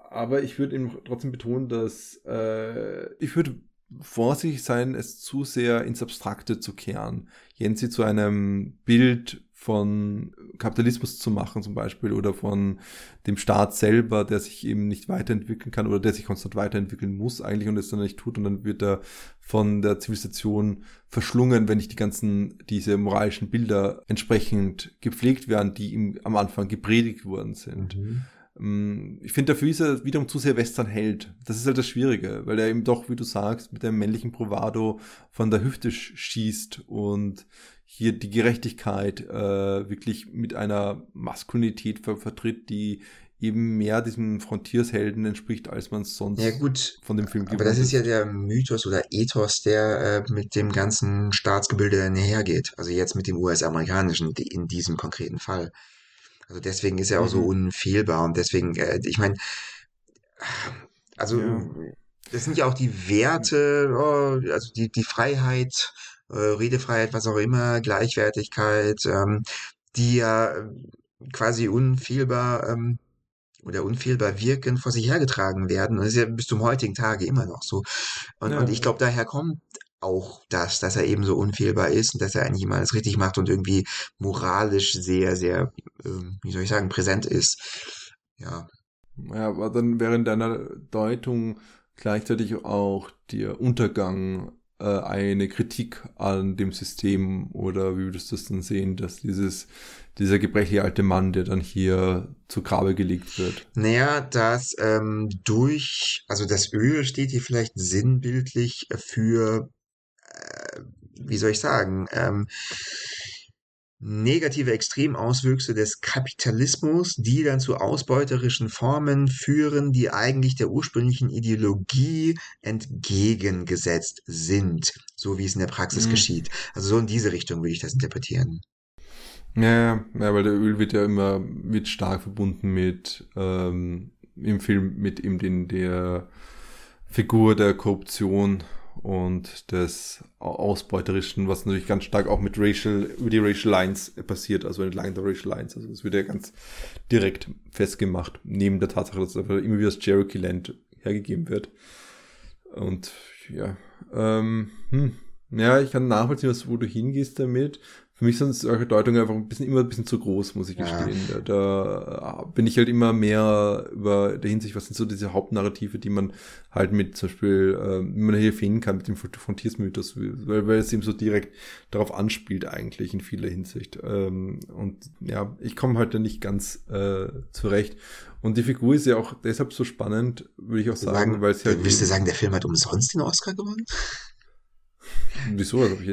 aber ich würde eben trotzdem betonen, dass äh, ich würde vorsichtig sein, es zu sehr ins Abstrakte zu kehren. Jensi zu einem Bild von Kapitalismus zu machen zum Beispiel oder von dem Staat selber, der sich eben nicht weiterentwickeln kann oder der sich konstant weiterentwickeln muss eigentlich und es dann nicht tut und dann wird er von der Zivilisation verschlungen, wenn nicht die ganzen, diese moralischen Bilder entsprechend gepflegt werden, die ihm am Anfang gepredigt worden sind. Mhm. Ähm, ich finde, dafür ist er wiederum zu sehr Western-Held. Das ist halt das Schwierige, weil er eben doch, wie du sagst, mit dem männlichen Bravado von der Hüfte schießt und hier die Gerechtigkeit äh, wirklich mit einer Maskulinität ver vertritt, die eben mehr diesem Frontiershelden entspricht, als man es sonst ja, gut. von dem Film gibt. Aber das ist ja der Mythos oder Ethos, der äh, mit dem ganzen Staatsgebilde nähergeht. Also jetzt mit dem US-amerikanischen in diesem konkreten Fall. Also deswegen ist er auch mhm. so unfehlbar und deswegen, äh, ich meine, also ja. das sind ja auch die Werte, oh, also die, die Freiheit äh, Redefreiheit, was auch immer, Gleichwertigkeit, ähm, die ja äh, quasi unfehlbar ähm, oder unfehlbar wirken, vor sich hergetragen werden. Und das ist ja bis zum heutigen Tage immer noch so. Und, ja. und ich glaube, daher kommt auch das, dass er eben so unfehlbar ist und dass er eigentlich immer alles richtig macht und irgendwie moralisch sehr, sehr, äh, wie soll ich sagen, präsent ist. Ja. Ja, aber dann wäre in deiner Deutung gleichzeitig auch der Untergang äh, eine Kritik an dem System oder wie würdest du das dann sehen, dass dieses, dieser gebrechliche alte Mann, der dann hier zu Grabe gelegt wird? Naja, dass ähm, durch, also das Öl steht hier vielleicht sinnbildlich für, äh, wie soll ich sagen, ähm, negative Extremauswüchse des Kapitalismus, die dann zu ausbeuterischen Formen führen, die eigentlich der ursprünglichen Ideologie entgegengesetzt sind, so wie es in der Praxis mhm. geschieht. Also so in diese Richtung würde ich das interpretieren. Ja, ja, weil der Öl wird ja immer mit stark verbunden mit ähm, im Film mit eben den der Figur der Korruption und des Ausbeuterischen, was natürlich ganz stark auch mit Racial, über die Racial Lines passiert, also entlang der Racial Lines. Also es wird ja ganz direkt festgemacht, neben der Tatsache, dass immer wieder das Cherokee Land hergegeben wird. Und ja, ähm, hm, ja, ich kann nachvollziehen, wo du hingehst damit für mich sind solche Deutungen einfach ein bisschen immer ein bisschen zu groß, muss ich gestehen. Ja. Da, da, bin ich halt immer mehr über der Hinsicht, was sind so diese Hauptnarrative, die man halt mit zum Beispiel, äh, wie man hier finden kann mit dem Frontiersmythos, weil, weil es eben so direkt darauf anspielt eigentlich in vieler Hinsicht. Ähm, und ja, ich komme halt da nicht ganz äh, zurecht. Und die Figur ist ja auch deshalb so spannend, würde ich auch sagen, sagen weil es halt. Willst du sagen, der Film hat umsonst den Oscar gewonnen? *laughs* Wieso? Ich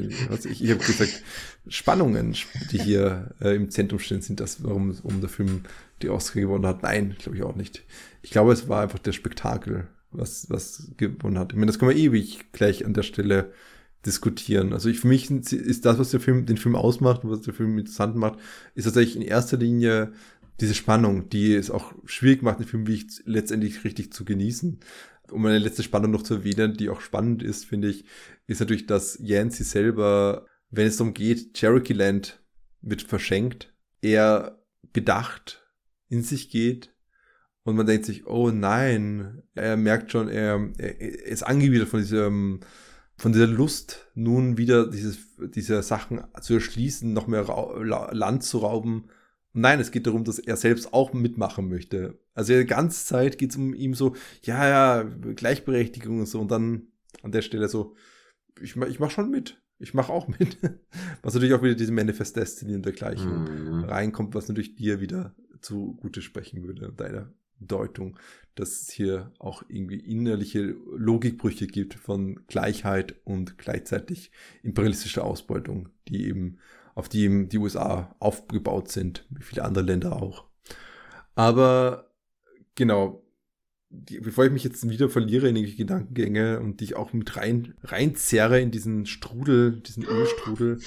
ich, ich habe gesagt, Spannungen, die hier äh, im Zentrum stehen, sind das, warum um der Film die Oscar gewonnen hat. Nein, glaube ich auch nicht. Ich glaube, es war einfach der Spektakel, was, was gewonnen hat. Ich meine, das kann man ewig gleich an der Stelle diskutieren. Also ich, für mich ist das, was der Film, den Film ausmacht und was der Film interessant macht, ist tatsächlich in erster Linie diese Spannung, die es auch schwierig macht, den Film wie letztendlich richtig zu genießen um eine letzte Spannung noch zu erwähnen, die auch spannend ist, finde ich, ist natürlich, dass Yancey selber, wenn es darum geht, Cherokee Land wird verschenkt, er bedacht in sich geht und man denkt sich, oh nein, er merkt schon, er, er ist angewidert von diesem, von dieser Lust, nun wieder dieses, diese Sachen zu erschließen, noch mehr Land zu rauben Nein, es geht darum, dass er selbst auch mitmachen möchte. Also die ganze Zeit geht es um ihm so, ja, ja, Gleichberechtigung und so. Und dann an der Stelle so, ich, ich mach schon mit. Ich mach auch mit. *laughs* Was natürlich auch wieder diese Manifest Destiny und dergleichen mhm. reinkommt, was natürlich dir wieder zugute sprechen würde, deiner Deutung, dass es hier auch irgendwie innerliche Logikbrüche gibt von Gleichheit und gleichzeitig imperialistischer Ausbeutung, die eben auf die die USA aufgebaut sind, wie viele andere Länder auch. Aber genau, die, bevor ich mich jetzt wieder verliere in irgendwelche Gedankengänge und dich auch mit rein reinzerre in diesen Strudel, diesen Ölstrudel,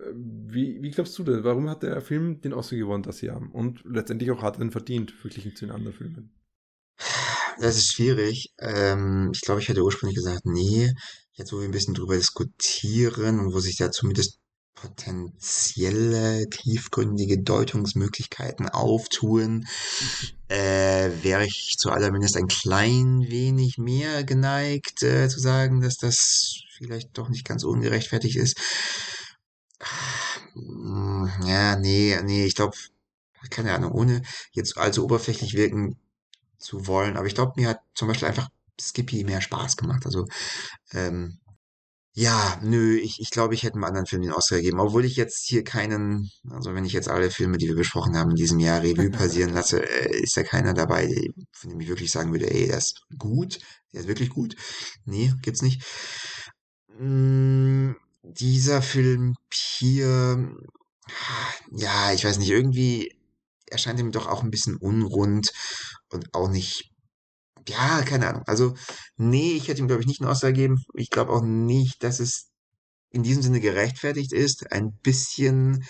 äh, wie, wie glaubst du denn, warum hat der Film den Oscar gewonnen das Jahr? Und letztendlich auch hat er den verdient, verglichen zu den anderen Filmen? Das ist schwierig. Ähm, ich glaube, ich hätte ursprünglich gesagt, nee. Jetzt, wo wir ein bisschen drüber diskutieren und wo sich da zumindest potenzielle tiefgründige Deutungsmöglichkeiten auftun, äh, wäre ich zu allermindest ein klein wenig mehr geneigt äh, zu sagen, dass das vielleicht doch nicht ganz ungerechtfertigt ist. Hm, ja, nee, nee, ich glaube, keine Ahnung, ohne jetzt also oberflächlich wirken zu wollen, aber ich glaube, mir hat zum Beispiel einfach Skippy mehr Spaß gemacht. Also ähm, ja, nö, ich, ich glaube, ich hätte einem anderen Film den Oscar gegeben, obwohl ich jetzt hier keinen, also wenn ich jetzt alle Filme, die wir besprochen haben, in diesem Jahr Revue *laughs* passieren lasse, äh, ist da keiner dabei, von dem ich wirklich sagen würde, ey, der ist gut, der ist wirklich gut. Nee, gibt's nicht. Mm, dieser Film hier, ja, ich weiß nicht, irgendwie erscheint er mir doch auch ein bisschen unrund und auch nicht ja, keine Ahnung. Also, nee, ich hätte ihm, glaube ich, nicht einen Oscar gegeben. Ich glaube auch nicht, dass es in diesem Sinne gerechtfertigt ist. Ein bisschen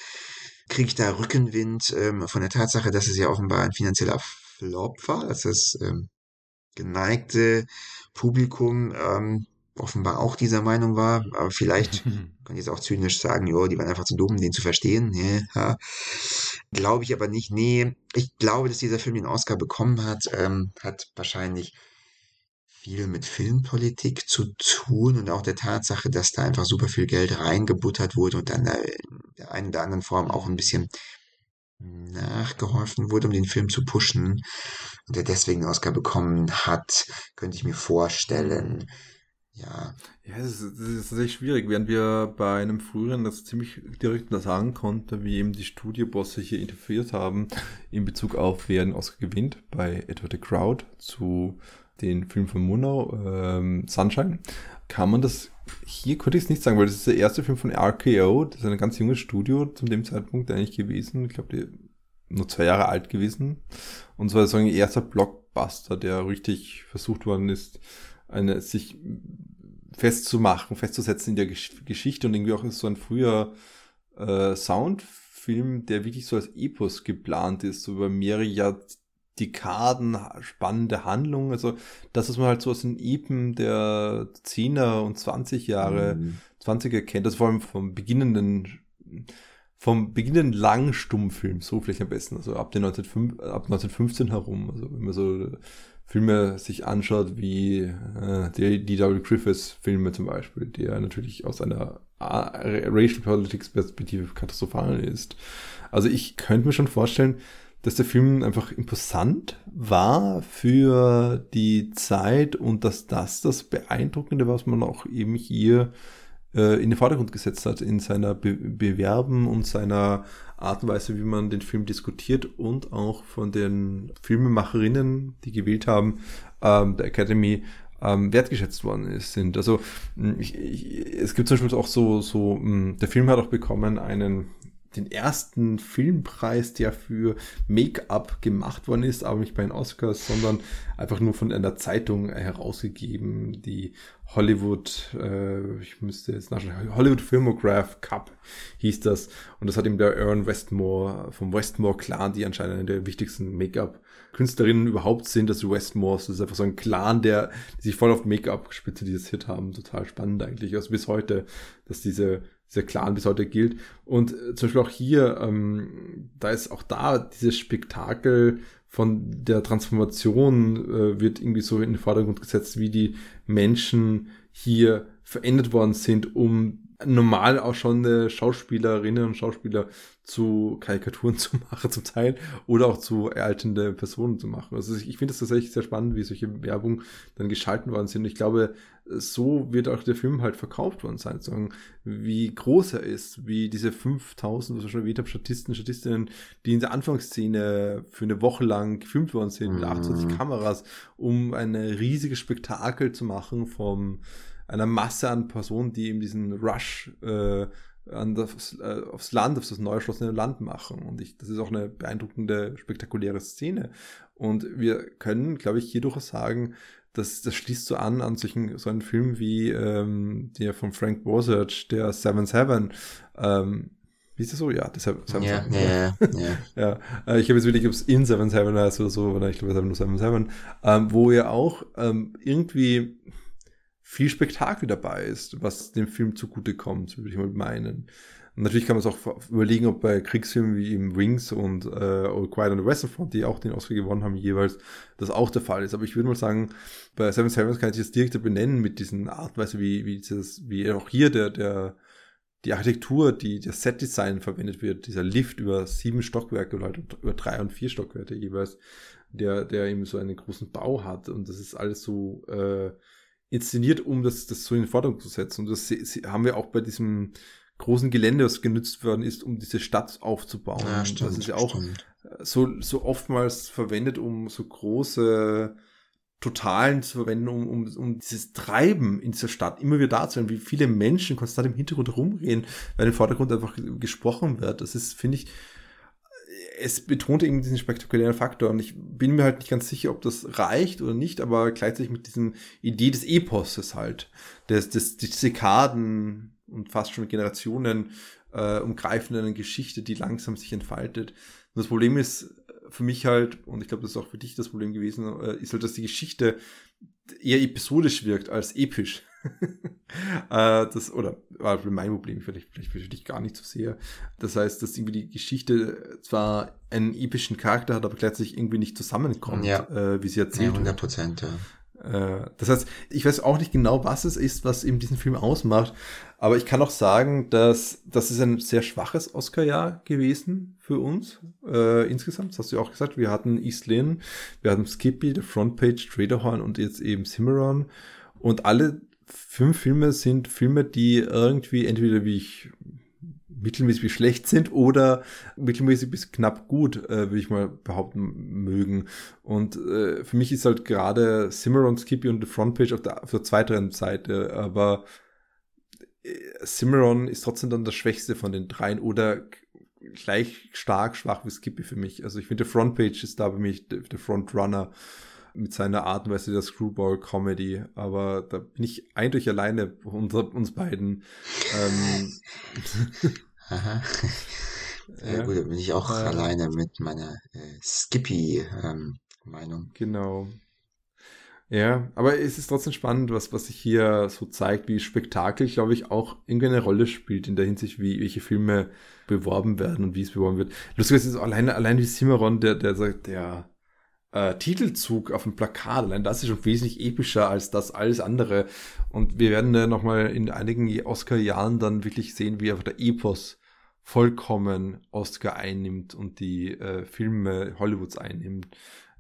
kriege ich da Rückenwind ähm, von der Tatsache, dass es ja offenbar ein finanzieller Flop war, dass das ähm, geneigte Publikum ähm, offenbar auch dieser Meinung war. Aber vielleicht kann ich jetzt auch zynisch sagen, jo, die waren einfach zu dumm, den zu verstehen. Ja, glaube ich aber nicht. Nee, ich glaube, dass dieser Film den Oscar bekommen hat, ähm, hat wahrscheinlich viel mit Filmpolitik zu tun und auch der Tatsache, dass da einfach super viel Geld reingebuttert wurde und dann in der einen oder anderen Form auch ein bisschen nachgeholfen wurde, um den Film zu pushen und der deswegen den Oscar bekommen hat, könnte ich mir vorstellen. Ja. Ja, das ist, ist tatsächlich schwierig, während wir bei einem früheren das ziemlich direkt sagen konnte, wie eben die Studiobosse hier interferiert haben in Bezug auf wer den Oscar gewinnt bei Edward the Crowd zu den Film von Murnau, ähm, Sunshine, kann man das, hier konnte ich es nicht sagen, weil das ist der erste Film von RKO, das ist ein ganz junges Studio zu dem Zeitpunkt eigentlich gewesen, ich glaube, nur zwei Jahre alt gewesen. Und zwar so ein erster Blockbuster, der richtig versucht worden ist, eine, sich festzumachen, festzusetzen in der Gesch Geschichte und irgendwie auch so ein früher äh, Soundfilm, der wirklich so als Epos geplant ist, so über mehrere Jahr Dekaden spannende Handlung. Also das, was man halt so aus den Epen der 10er und 20 Jahre, mhm. 20er kennt, das vor allem vom beginnenden vom beginnenden langen Stummfilm, so vielleicht am besten, also ab, den 1905, ab 1915 herum, also wenn man so Filme sich anschaut, wie äh, die D.W. Griffiths Filme zum Beispiel, der natürlich aus einer Racial Politics Perspektive katastrophal ist. Also ich könnte mir schon vorstellen, dass der Film einfach imposant war für die Zeit und dass das das Beeindruckende, was man auch eben hier äh, in den Vordergrund gesetzt hat, in seiner Be Bewerben und seiner Art und Weise, wie man den Film diskutiert und auch von den Filmemacherinnen, die gewählt haben, ähm, der Academy, ähm, wertgeschätzt worden ist, sind. Also ich, ich, es gibt zum Beispiel auch so, so, mh, der Film hat auch bekommen einen den ersten Filmpreis, der für Make-up gemacht worden ist, aber nicht bei den Oscars, sondern einfach nur von einer Zeitung herausgegeben, die Hollywood, äh, ich müsste jetzt nachschauen, Hollywood Filmograph Cup hieß das. Und das hat ihm der Aaron Westmore vom Westmore Clan, die anscheinend eine der wichtigsten Make-up-Künstlerinnen überhaupt sind, das Westmores. Das ist einfach so ein Clan, der die sich voll auf Make-up spezialisiert haben. Total spannend eigentlich. Also bis heute, dass diese dieser Clan bis heute gilt. Und äh, zum Beispiel auch hier, ähm, da ist auch da dieses Spektakel von der Transformation äh, wird irgendwie so in den Vordergrund gesetzt, wie die Menschen hier verändert worden sind, um normal auch schon Schauspielerinnen und Schauspieler zu Karikaturen *laughs* zu machen zum Teil oder auch zu eraltende Personen zu machen. Also ich finde es tatsächlich sehr spannend, wie solche Werbung dann geschalten worden sind. Ich glaube, so wird auch der Film halt verkauft worden sein, sagen, wie groß er ist, wie diese 5000, was ich schon erwähnt habe, Statisten, Statistinnen, die in der Anfangsszene für eine Woche lang gefilmt worden sind, mit 28 mhm. Kameras, um ein riesiges Spektakel zu machen vom einer Masse an Personen, die eben diesen Rush äh, an das, äh, aufs Land, auf das neu erschlossene Land machen. Und ich, das ist auch eine beeindruckende, spektakuläre Szene. Und wir können, glaube ich, hier durchaus sagen, dass das schließt so an an solchen, so einen Film wie ähm, der von Frank Borzage, der Seven Seven. Ähm, wie ist das so? Ja, das Seven ja, Seven. Ja, ja, ja. *laughs* ja. Äh, ich habe jetzt wirklich, ob es in Seven Seven heißt oder so, oder ich glaube, es ist nur Seven Seven, ähm, wo er auch ähm, irgendwie viel Spektakel dabei ist, was dem Film zugutekommt, würde ich mal meinen. Natürlich kann man es auch überlegen, ob bei Kriegsfilmen wie eben Wings und äh, Quiet on the Western Front, die auch den Oscar gewonnen haben jeweils, das auch der Fall ist. Aber ich würde mal sagen, bei Seven Sevens kann ich das direkt benennen mit diesen Art wie, wie, dieses, wie auch hier der, der, die Architektur, die, das Setdesign verwendet wird, dieser Lift über sieben Stockwerke oder halt über drei und vier Stockwerke jeweils, der, der eben so einen großen Bau hat und das ist alles so, äh, inszeniert, um das, das so in den Vordergrund zu setzen. Und das haben wir auch bei diesem großen Gelände, das genutzt worden ist, um diese Stadt aufzubauen. Ja, stimmt, das ist ja auch stimmt. so, so oftmals verwendet, um so große Totalen zu verwenden, um, um, um dieses Treiben in dieser Stadt immer wieder darzustellen, wie viele Menschen konstant im Hintergrund rumreden, weil im Vordergrund einfach gesprochen wird. Das ist, finde ich, es betont irgendwie diesen spektakulären Faktor und ich bin mir halt nicht ganz sicher, ob das reicht oder nicht, aber gleichzeitig mit diesem Idee des Eposes halt, des, des, des Dekaden und fast schon Generationen äh, umgreifenden Geschichte, die langsam sich entfaltet. Und das Problem ist für mich halt, und ich glaube, das ist auch für dich das Problem gewesen, äh, ist halt, dass die Geschichte eher episodisch wirkt als episch. *laughs* äh, das, oder war mein Problem, vielleicht, vielleicht für dich gar nicht so sehr. Das heißt, dass irgendwie die Geschichte zwar einen epischen Charakter hat, aber gleichzeitig irgendwie nicht zusammenkommt, ja. äh, wie sie erzählt ja, 100 Prozent, ja. Äh, das heißt, ich weiß auch nicht genau, was es ist, was eben diesen Film ausmacht, aber ich kann auch sagen, dass das ist ein sehr schwaches Oscar-Jahr gewesen für uns äh, insgesamt. Das hast du ja auch gesagt. Wir hatten East Lynn, wir hatten Skippy, The Frontpage, Traderhorn und jetzt eben Cimarron. Und alle fünf Filme sind Filme, die irgendwie entweder wie ich mittelmäßig bis schlecht sind oder mittelmäßig bis knapp gut, äh, würde ich mal behaupten mögen. Und äh, für mich ist halt gerade Cimarron, Skippy und The Frontpage auf der, auf der zweiteren Seite, aber äh, Cimarron ist trotzdem dann das Schwächste von den dreien oder gleich stark schwach wie Skippy für mich. Also ich finde, The Frontpage ist da bei mich der Frontrunner mit seiner Art und Weise der Screwball-Comedy. Aber da bin ich eindeutig alleine unter uns beiden. Ähm, *laughs* Aha. *laughs* Sehr ja. gut, da bin ich auch äh, alleine mit meiner äh, Skippy-Meinung. Ähm, genau. Ja, aber es ist trotzdem spannend, was, was sich hier so zeigt, wie Spektakel, glaube ich, auch irgendwie eine Rolle spielt in der Hinsicht, wie welche Filme beworben werden und wie es beworben wird. Lustig ist alleine, allein wie Cimarron, der, der sagt, der äh, Titelzug auf dem Plakat, allein das ist schon wesentlich epischer als das alles andere. Und wir werden äh, nochmal in einigen Oscar-Jahren dann wirklich sehen, wie einfach der Epos vollkommen Oscar einnimmt und die äh, Filme Hollywoods einnimmt,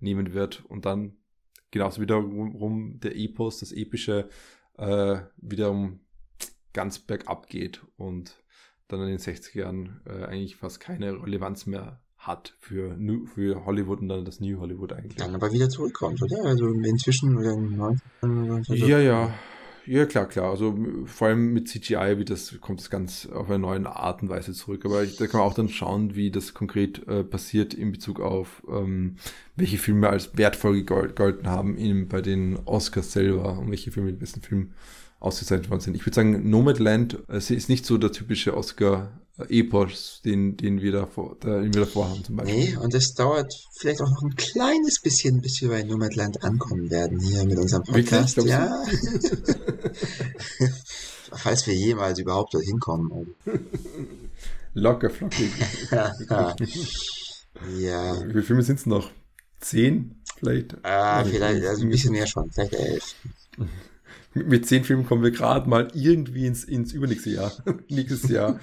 nehmen wird. Und dann genauso wiederum der Epos, das Epische, äh, wiederum ganz bergab geht und dann in den 60er Jahren äh, eigentlich fast keine Relevanz mehr hat für, für Hollywood und dann das New Hollywood eigentlich. Dann aber wieder zurückkommt, oder? Also inzwischen oder in 90 Ja, ja. Ja, klar, klar. Also vor allem mit CGI wird das, kommt das ganz auf eine neue Art und Weise zurück. Aber ich, da kann man auch dann schauen, wie das konkret äh, passiert in Bezug auf ähm, welche Filme als wertvoll gegolten haben in, bei den Oscars selber und welche Filme den besten Film ausgezeichnet worden sind. Ich würde sagen, Nomadland äh, ist nicht so der typische Oscar Epos, den, den, wir davor, den wir davor haben zum Beispiel. Nee, und es dauert vielleicht auch noch ein kleines bisschen, bis wir bei Nomadland ankommen werden hier mit unserem Podcast. Wirklich? Ja. *laughs* Falls wir jemals überhaupt dorthin kommen. Locker flockig. *laughs* ja. Wie viele Filme sind es noch? Zehn? Vielleicht? Ah, vielleicht, also ein bisschen mehr schon, vielleicht elf mit zehn Filmen kommen wir gerade mal irgendwie ins, ins übernächste Jahr. *laughs* Nächstes Jahr,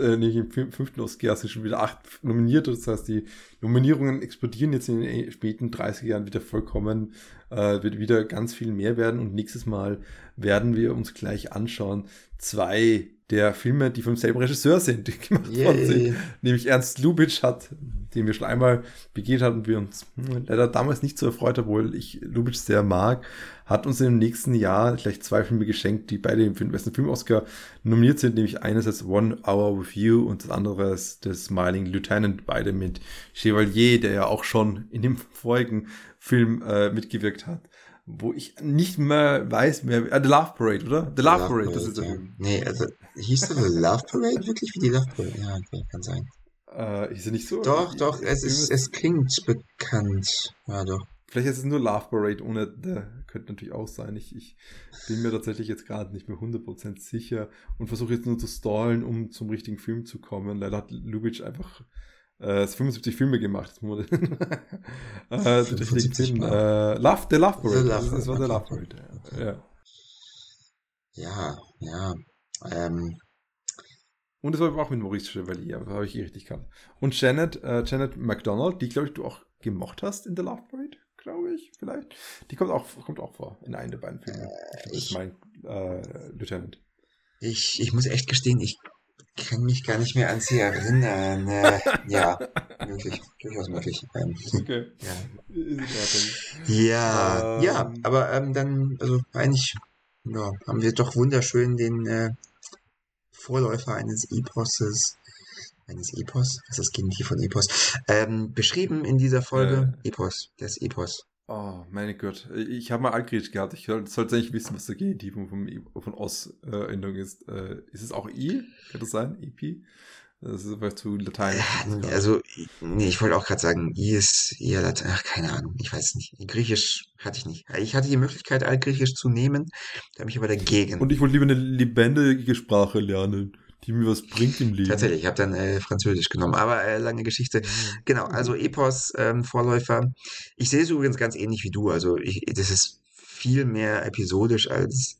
äh, nicht im fünften Oscar sind schon wieder acht nominiert. Das heißt, die Nominierungen explodieren jetzt in den späten 30 Jahren wieder vollkommen. Äh, wird wieder ganz viel mehr werden. Und nächstes Mal werden wir uns gleich anschauen. Zwei der Filme, die vom selben Regisseur sind, die gemacht Yay. worden sind. Nämlich Ernst Lubitsch hat, den wir schon einmal begegnet hatten wir uns hm, leider damals nicht so erfreut, obwohl ich Lubitsch sehr mag, hat uns im nächsten Jahr gleich zwei Filme geschenkt, die beide für den besten Film-Oscar nominiert sind, nämlich einerseits One Hour with You und das andere ist The Smiling Lieutenant, beide mit Chevalier, der ja auch schon in dem *laughs* vorigen Film äh, mitgewirkt hat wo ich nicht mehr weiß mehr. Ah, The Love Parade, oder? The Love, Love Parade, Parade, das ist der ja. Film. Nee, also hieß das The Love Parade wirklich wie die Love Parade? Ja, okay, kann sein. Äh, ist er nicht so? Doch, doch, es, ist, es klingt bekannt. Ja, doch. Vielleicht ist es nur Love Parade ohne The. Könnte natürlich auch sein. Ich, ich bin mir tatsächlich jetzt gerade nicht mehr 100% sicher und versuche jetzt nur zu stallen, um zum richtigen Film zu kommen. Leider hat Lubitsch einfach äh, 75 Filme gemacht. *laughs* äh, 75 äh, Love, The Love Parade. Love, das, war der Love Parade. Ja. Ja, ja. Ähm. Und das war auch mit Maurice Chevalier, das habe ich eh richtig gehabt. Und Janet, äh, Janet McDonald, die, glaube ich, du auch gemocht hast in The Love Parade, glaube ich, vielleicht. Die kommt auch, kommt auch vor in einem der beiden Filme. Äh, ich, ich mein äh, Lieutenant. Ich, ich muss echt gestehen, ich kann mich gar nicht mehr an sie erinnern. Äh, ja, *laughs* möglich, durchaus möglich. Ähm, okay. *laughs* Ja, ja, ähm, ja aber ähm, dann, also eigentlich ja, haben wir doch wunderschön den äh, Vorläufer eines Eposes, eines Epos, was ist das Gegenteil von Epos, ähm, beschrieben in dieser Folge. Äh, Epos, das Epos. Oh, meine Gott. Ich habe mal Altgriechisch gehabt. Ich sollte eigentlich wissen, was der Genitiv von, von Os-Endung äh, ist. Äh, ist es auch I? Kann das sein? EP? Das ist einfach zu Latein. Ja, also, nee, ich wollte auch gerade sagen, I ist eher Latein. Ach, keine Ahnung. Ich weiß nicht. Griechisch hatte ich nicht. Ich hatte die Möglichkeit, Altgriechisch zu nehmen. Da habe ich aber dagegen. Und ich wollte lieber eine lebendige Sprache lernen die mir was bringt im Leben. Tatsächlich, ich habe dann äh, Französisch genommen, aber äh, lange Geschichte. Genau, also Epos, ähm, Vorläufer. Ich sehe es übrigens ganz ähnlich wie du. Also ich, das ist viel mehr episodisch als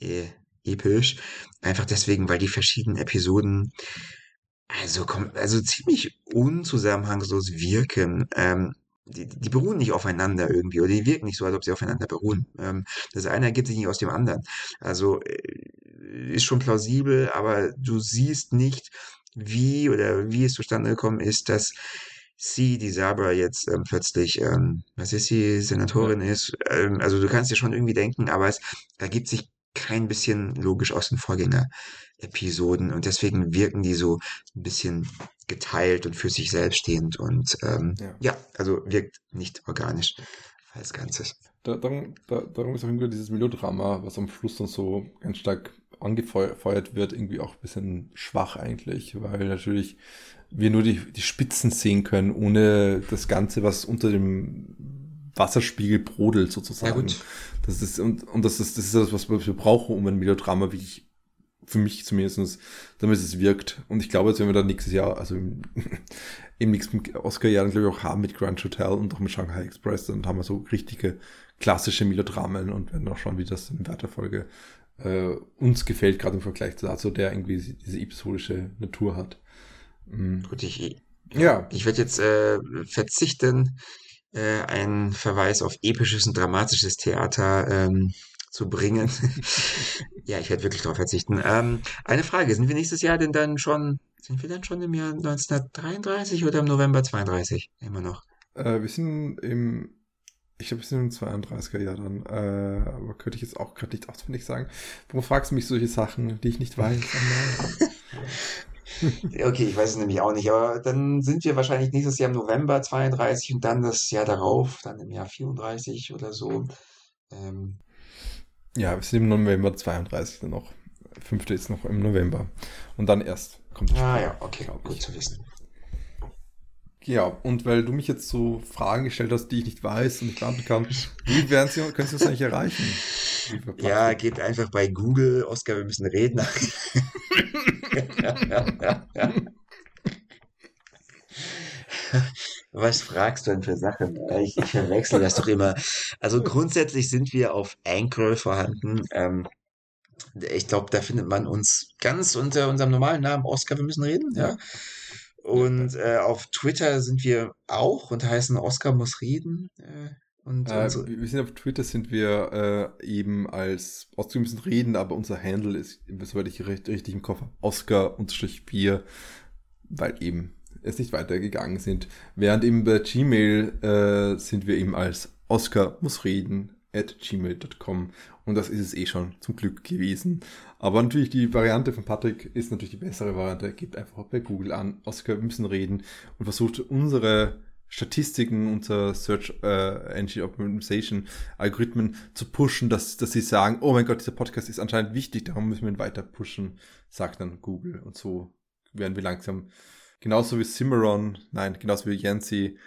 äh, episch. Einfach deswegen, weil die verschiedenen Episoden also, also ziemlich unzusammenhangslos wirken. Ähm, die, die beruhen nicht aufeinander irgendwie oder die wirken nicht so, als ob sie aufeinander beruhen. Ähm, das eine ergibt sich nicht aus dem anderen. Also äh, ist schon plausibel, aber du siehst nicht, wie oder wie es zustande gekommen ist, dass sie, die Sabra, jetzt ähm, plötzlich, ähm, was ist sie, Senatorin ja. ist. Ähm, also du kannst dir schon irgendwie denken, aber es ergibt sich kein bisschen logisch aus den Vorgänger-Episoden und deswegen wirken die so ein bisschen geteilt und für sich selbst stehend und ähm, ja. ja, also wirkt nicht organisch als Ganzes. Da, darum, da, darum ist auch irgendwie dieses Melodrama, was am Schluss dann so ganz stark angefeuert wird, irgendwie auch ein bisschen schwach eigentlich, weil natürlich wir nur die, die Spitzen sehen können, ohne das Ganze, was unter dem Wasserspiegel brodelt sozusagen. Ja, das ist, und, und das ist, das ist das, was wir brauchen, um ein Melodrama wirklich für mich zumindest, damit es wirkt. Und ich glaube, jetzt wenn wir dann nächstes Jahr, also im, *laughs* im nächsten Oscar-Jahr, glaube ich, auch haben mit Grand Hotel und auch mit Shanghai Express, dann haben wir so richtige klassische Melodramen und werden auch schauen, wie das in weiter Folge äh, uns gefällt, gerade im Vergleich zu dazu, der irgendwie diese episodische Natur hat. Mhm. Gut, ich, ja. ich werde jetzt äh, verzichten, äh, einen Verweis auf episches und dramatisches Theater ähm, zu bringen. *laughs* ja, ich werde wirklich darauf verzichten. Ähm, eine Frage, sind wir nächstes Jahr denn dann schon, sind wir dann schon im Jahr 1933 oder im November 32? Immer noch. Äh, wir sind im, ich glaube, wir sind im 32er Jahr dann, äh, aber könnte ich jetzt auch gerade nicht auswendig sagen. Warum fragst du mich solche Sachen, die ich nicht weiß? *laughs* *laughs* okay, ich weiß es nämlich auch nicht, aber dann sind wir wahrscheinlich nächstes Jahr im November 32 und dann das Jahr darauf, dann im Jahr 34 oder so. Ähm, ja, wir sind im November 32 dann noch. Fünfte ist noch im November. Und dann erst kommt das Ah Spiel, ja, okay, gut zu wissen. Ja, und weil du mich jetzt so Fragen gestellt hast, die ich nicht weiß und nicht beantworten kann, wie werden Sie, können Sie das eigentlich erreichen? Ja, geht einfach bei Google, Oscar, wir müssen reden. *laughs* *laughs* Was fragst du denn für Sachen? Ich, ich verwechsel das doch immer. Also grundsätzlich sind wir auf Anchor vorhanden. Ähm, ich glaube, da findet man uns ganz unter unserem normalen Namen Oscar, wir müssen reden, ja. Und äh, auf Twitter sind wir auch und heißen Oscar muss reden. Äh, und, äh, so. Wir sind auf Twitter sind wir äh, eben als Oscar müssen reden, aber unser Handle ist, soweit ich recht, richtig im Kopf habe, Oscar-4, weil eben es nicht weitergegangen sind. Während eben bei Gmail äh, sind wir eben als Oscar muss reden at gmail.com und das ist es eh schon zum Glück gewesen. Aber natürlich die Variante von Patrick ist natürlich die bessere Variante. Gebt einfach bei Google an, Oscar müssen reden und versucht unsere Statistiken, unser Search äh, Engine Optimization Algorithmen zu pushen, dass, dass sie sagen, oh mein Gott, dieser Podcast ist anscheinend wichtig, darum müssen wir ihn weiter pushen, sagt dann Google. Und so werden wir langsam genauso wie Cimarron, nein, genauso wie Yancy,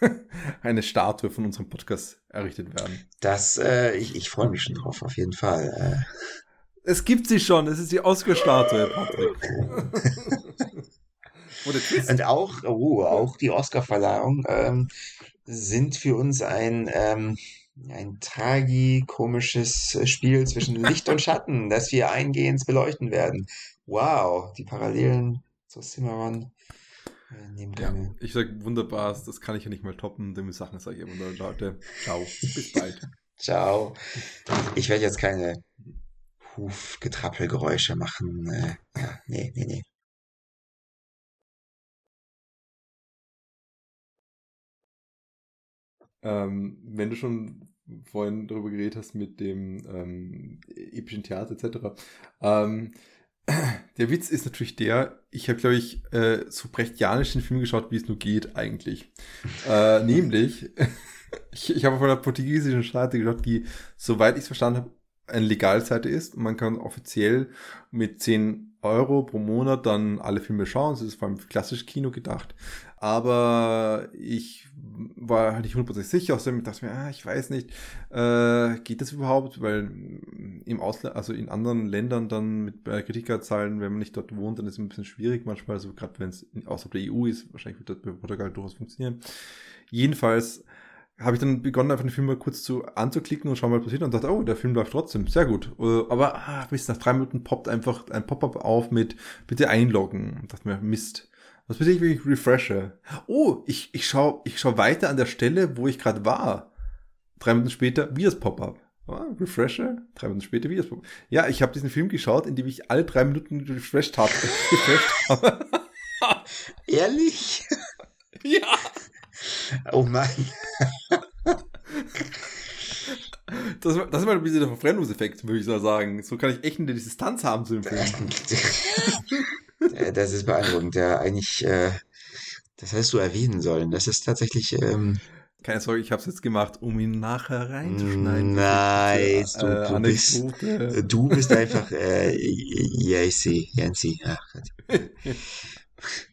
*laughs* eine Statue von unserem Podcast errichtet werden. Das, äh, ich, ich freue mich schon drauf, auf jeden Fall. Äh. Es gibt sie schon, es ist die Oscar-Statue, Patrick. *laughs* Und auch, oh, auch die Oscar-Verleihung ähm, sind für uns ein, ähm, ein tragikomisches Spiel zwischen Licht und Schatten, *laughs* das wir eingehend beleuchten werden. Wow, die Parallelen zu Cimarron ja, ich sag wunderbar, das kann ich ja nicht mal toppen. Dumme Sachen sage ich immer nur, Leute. Ciao, bis bald. *laughs* Ciao. Ich werde jetzt keine Hufgetrappelgeräusche machen. Äh, ja, nee, nee, nee. Ähm, wenn du schon vorhin darüber geredet hast mit dem ähm, epischen Theater etc., ähm, *clears throat* der Witz ist natürlich der, ich habe, glaube ich, äh, so brechtianischen Film geschaut, wie es nur geht, eigentlich. *laughs* äh, nämlich, *laughs* ich, ich habe auf einer portugiesischen Seite geschaut, die, soweit ich es verstanden habe, eine Legalseite ist. Man kann offiziell mit 10 Euro pro Monat dann alle Filme schauen. Das ist vor allem für klassisches Kino gedacht. Aber ich war halt nicht hundertprozentig sicher. Außerdem dachte ich mir, ah, ich weiß nicht, äh, geht das überhaupt? Weil im Ausland, also in anderen Ländern dann mit Kreditkartenzahlen, wenn man nicht dort wohnt, dann ist es ein bisschen schwierig manchmal. Also gerade wenn es außerhalb der EU ist, wahrscheinlich wird das bei Portugal durchaus funktionieren. Jedenfalls habe ich dann begonnen, einfach den Film mal kurz zu anzuklicken und schauen, was passiert und dachte, oh, der Film läuft trotzdem, sehr gut. Äh, aber ah, Mist, nach drei Minuten poppt einfach ein Pop-up auf mit bitte einloggen. Und dachte mir, Mist. Was passiert, wenn ich refreshe? Oh, ich, ich schaue ich schau weiter an der Stelle, wo ich gerade war. Drei Minuten später, wie das Pop-up. Ah, refreshe, drei Minuten später, wie das Pop-up. Ja, ich habe diesen Film geschaut, in dem ich alle drei Minuten refreshed habe. *laughs* refreshed habe. *laughs* Ehrlich? ja. Oh Mann. Das, das ist mal ein bisschen der Verbrennungseffekt, würde ich so sagen. So kann ich echt eine Distanz haben zu dem Film. *laughs* das ist beeindruckend. Ja, eigentlich, äh, das hättest du erwähnen sollen. Das ist tatsächlich. Ähm, keine Sorge, ich habe es jetzt gemacht, um ihn nachher reinzuschneiden. Nice, du, äh, du, bist, du bist einfach äh, Yancy. Yancy. Ach, *laughs*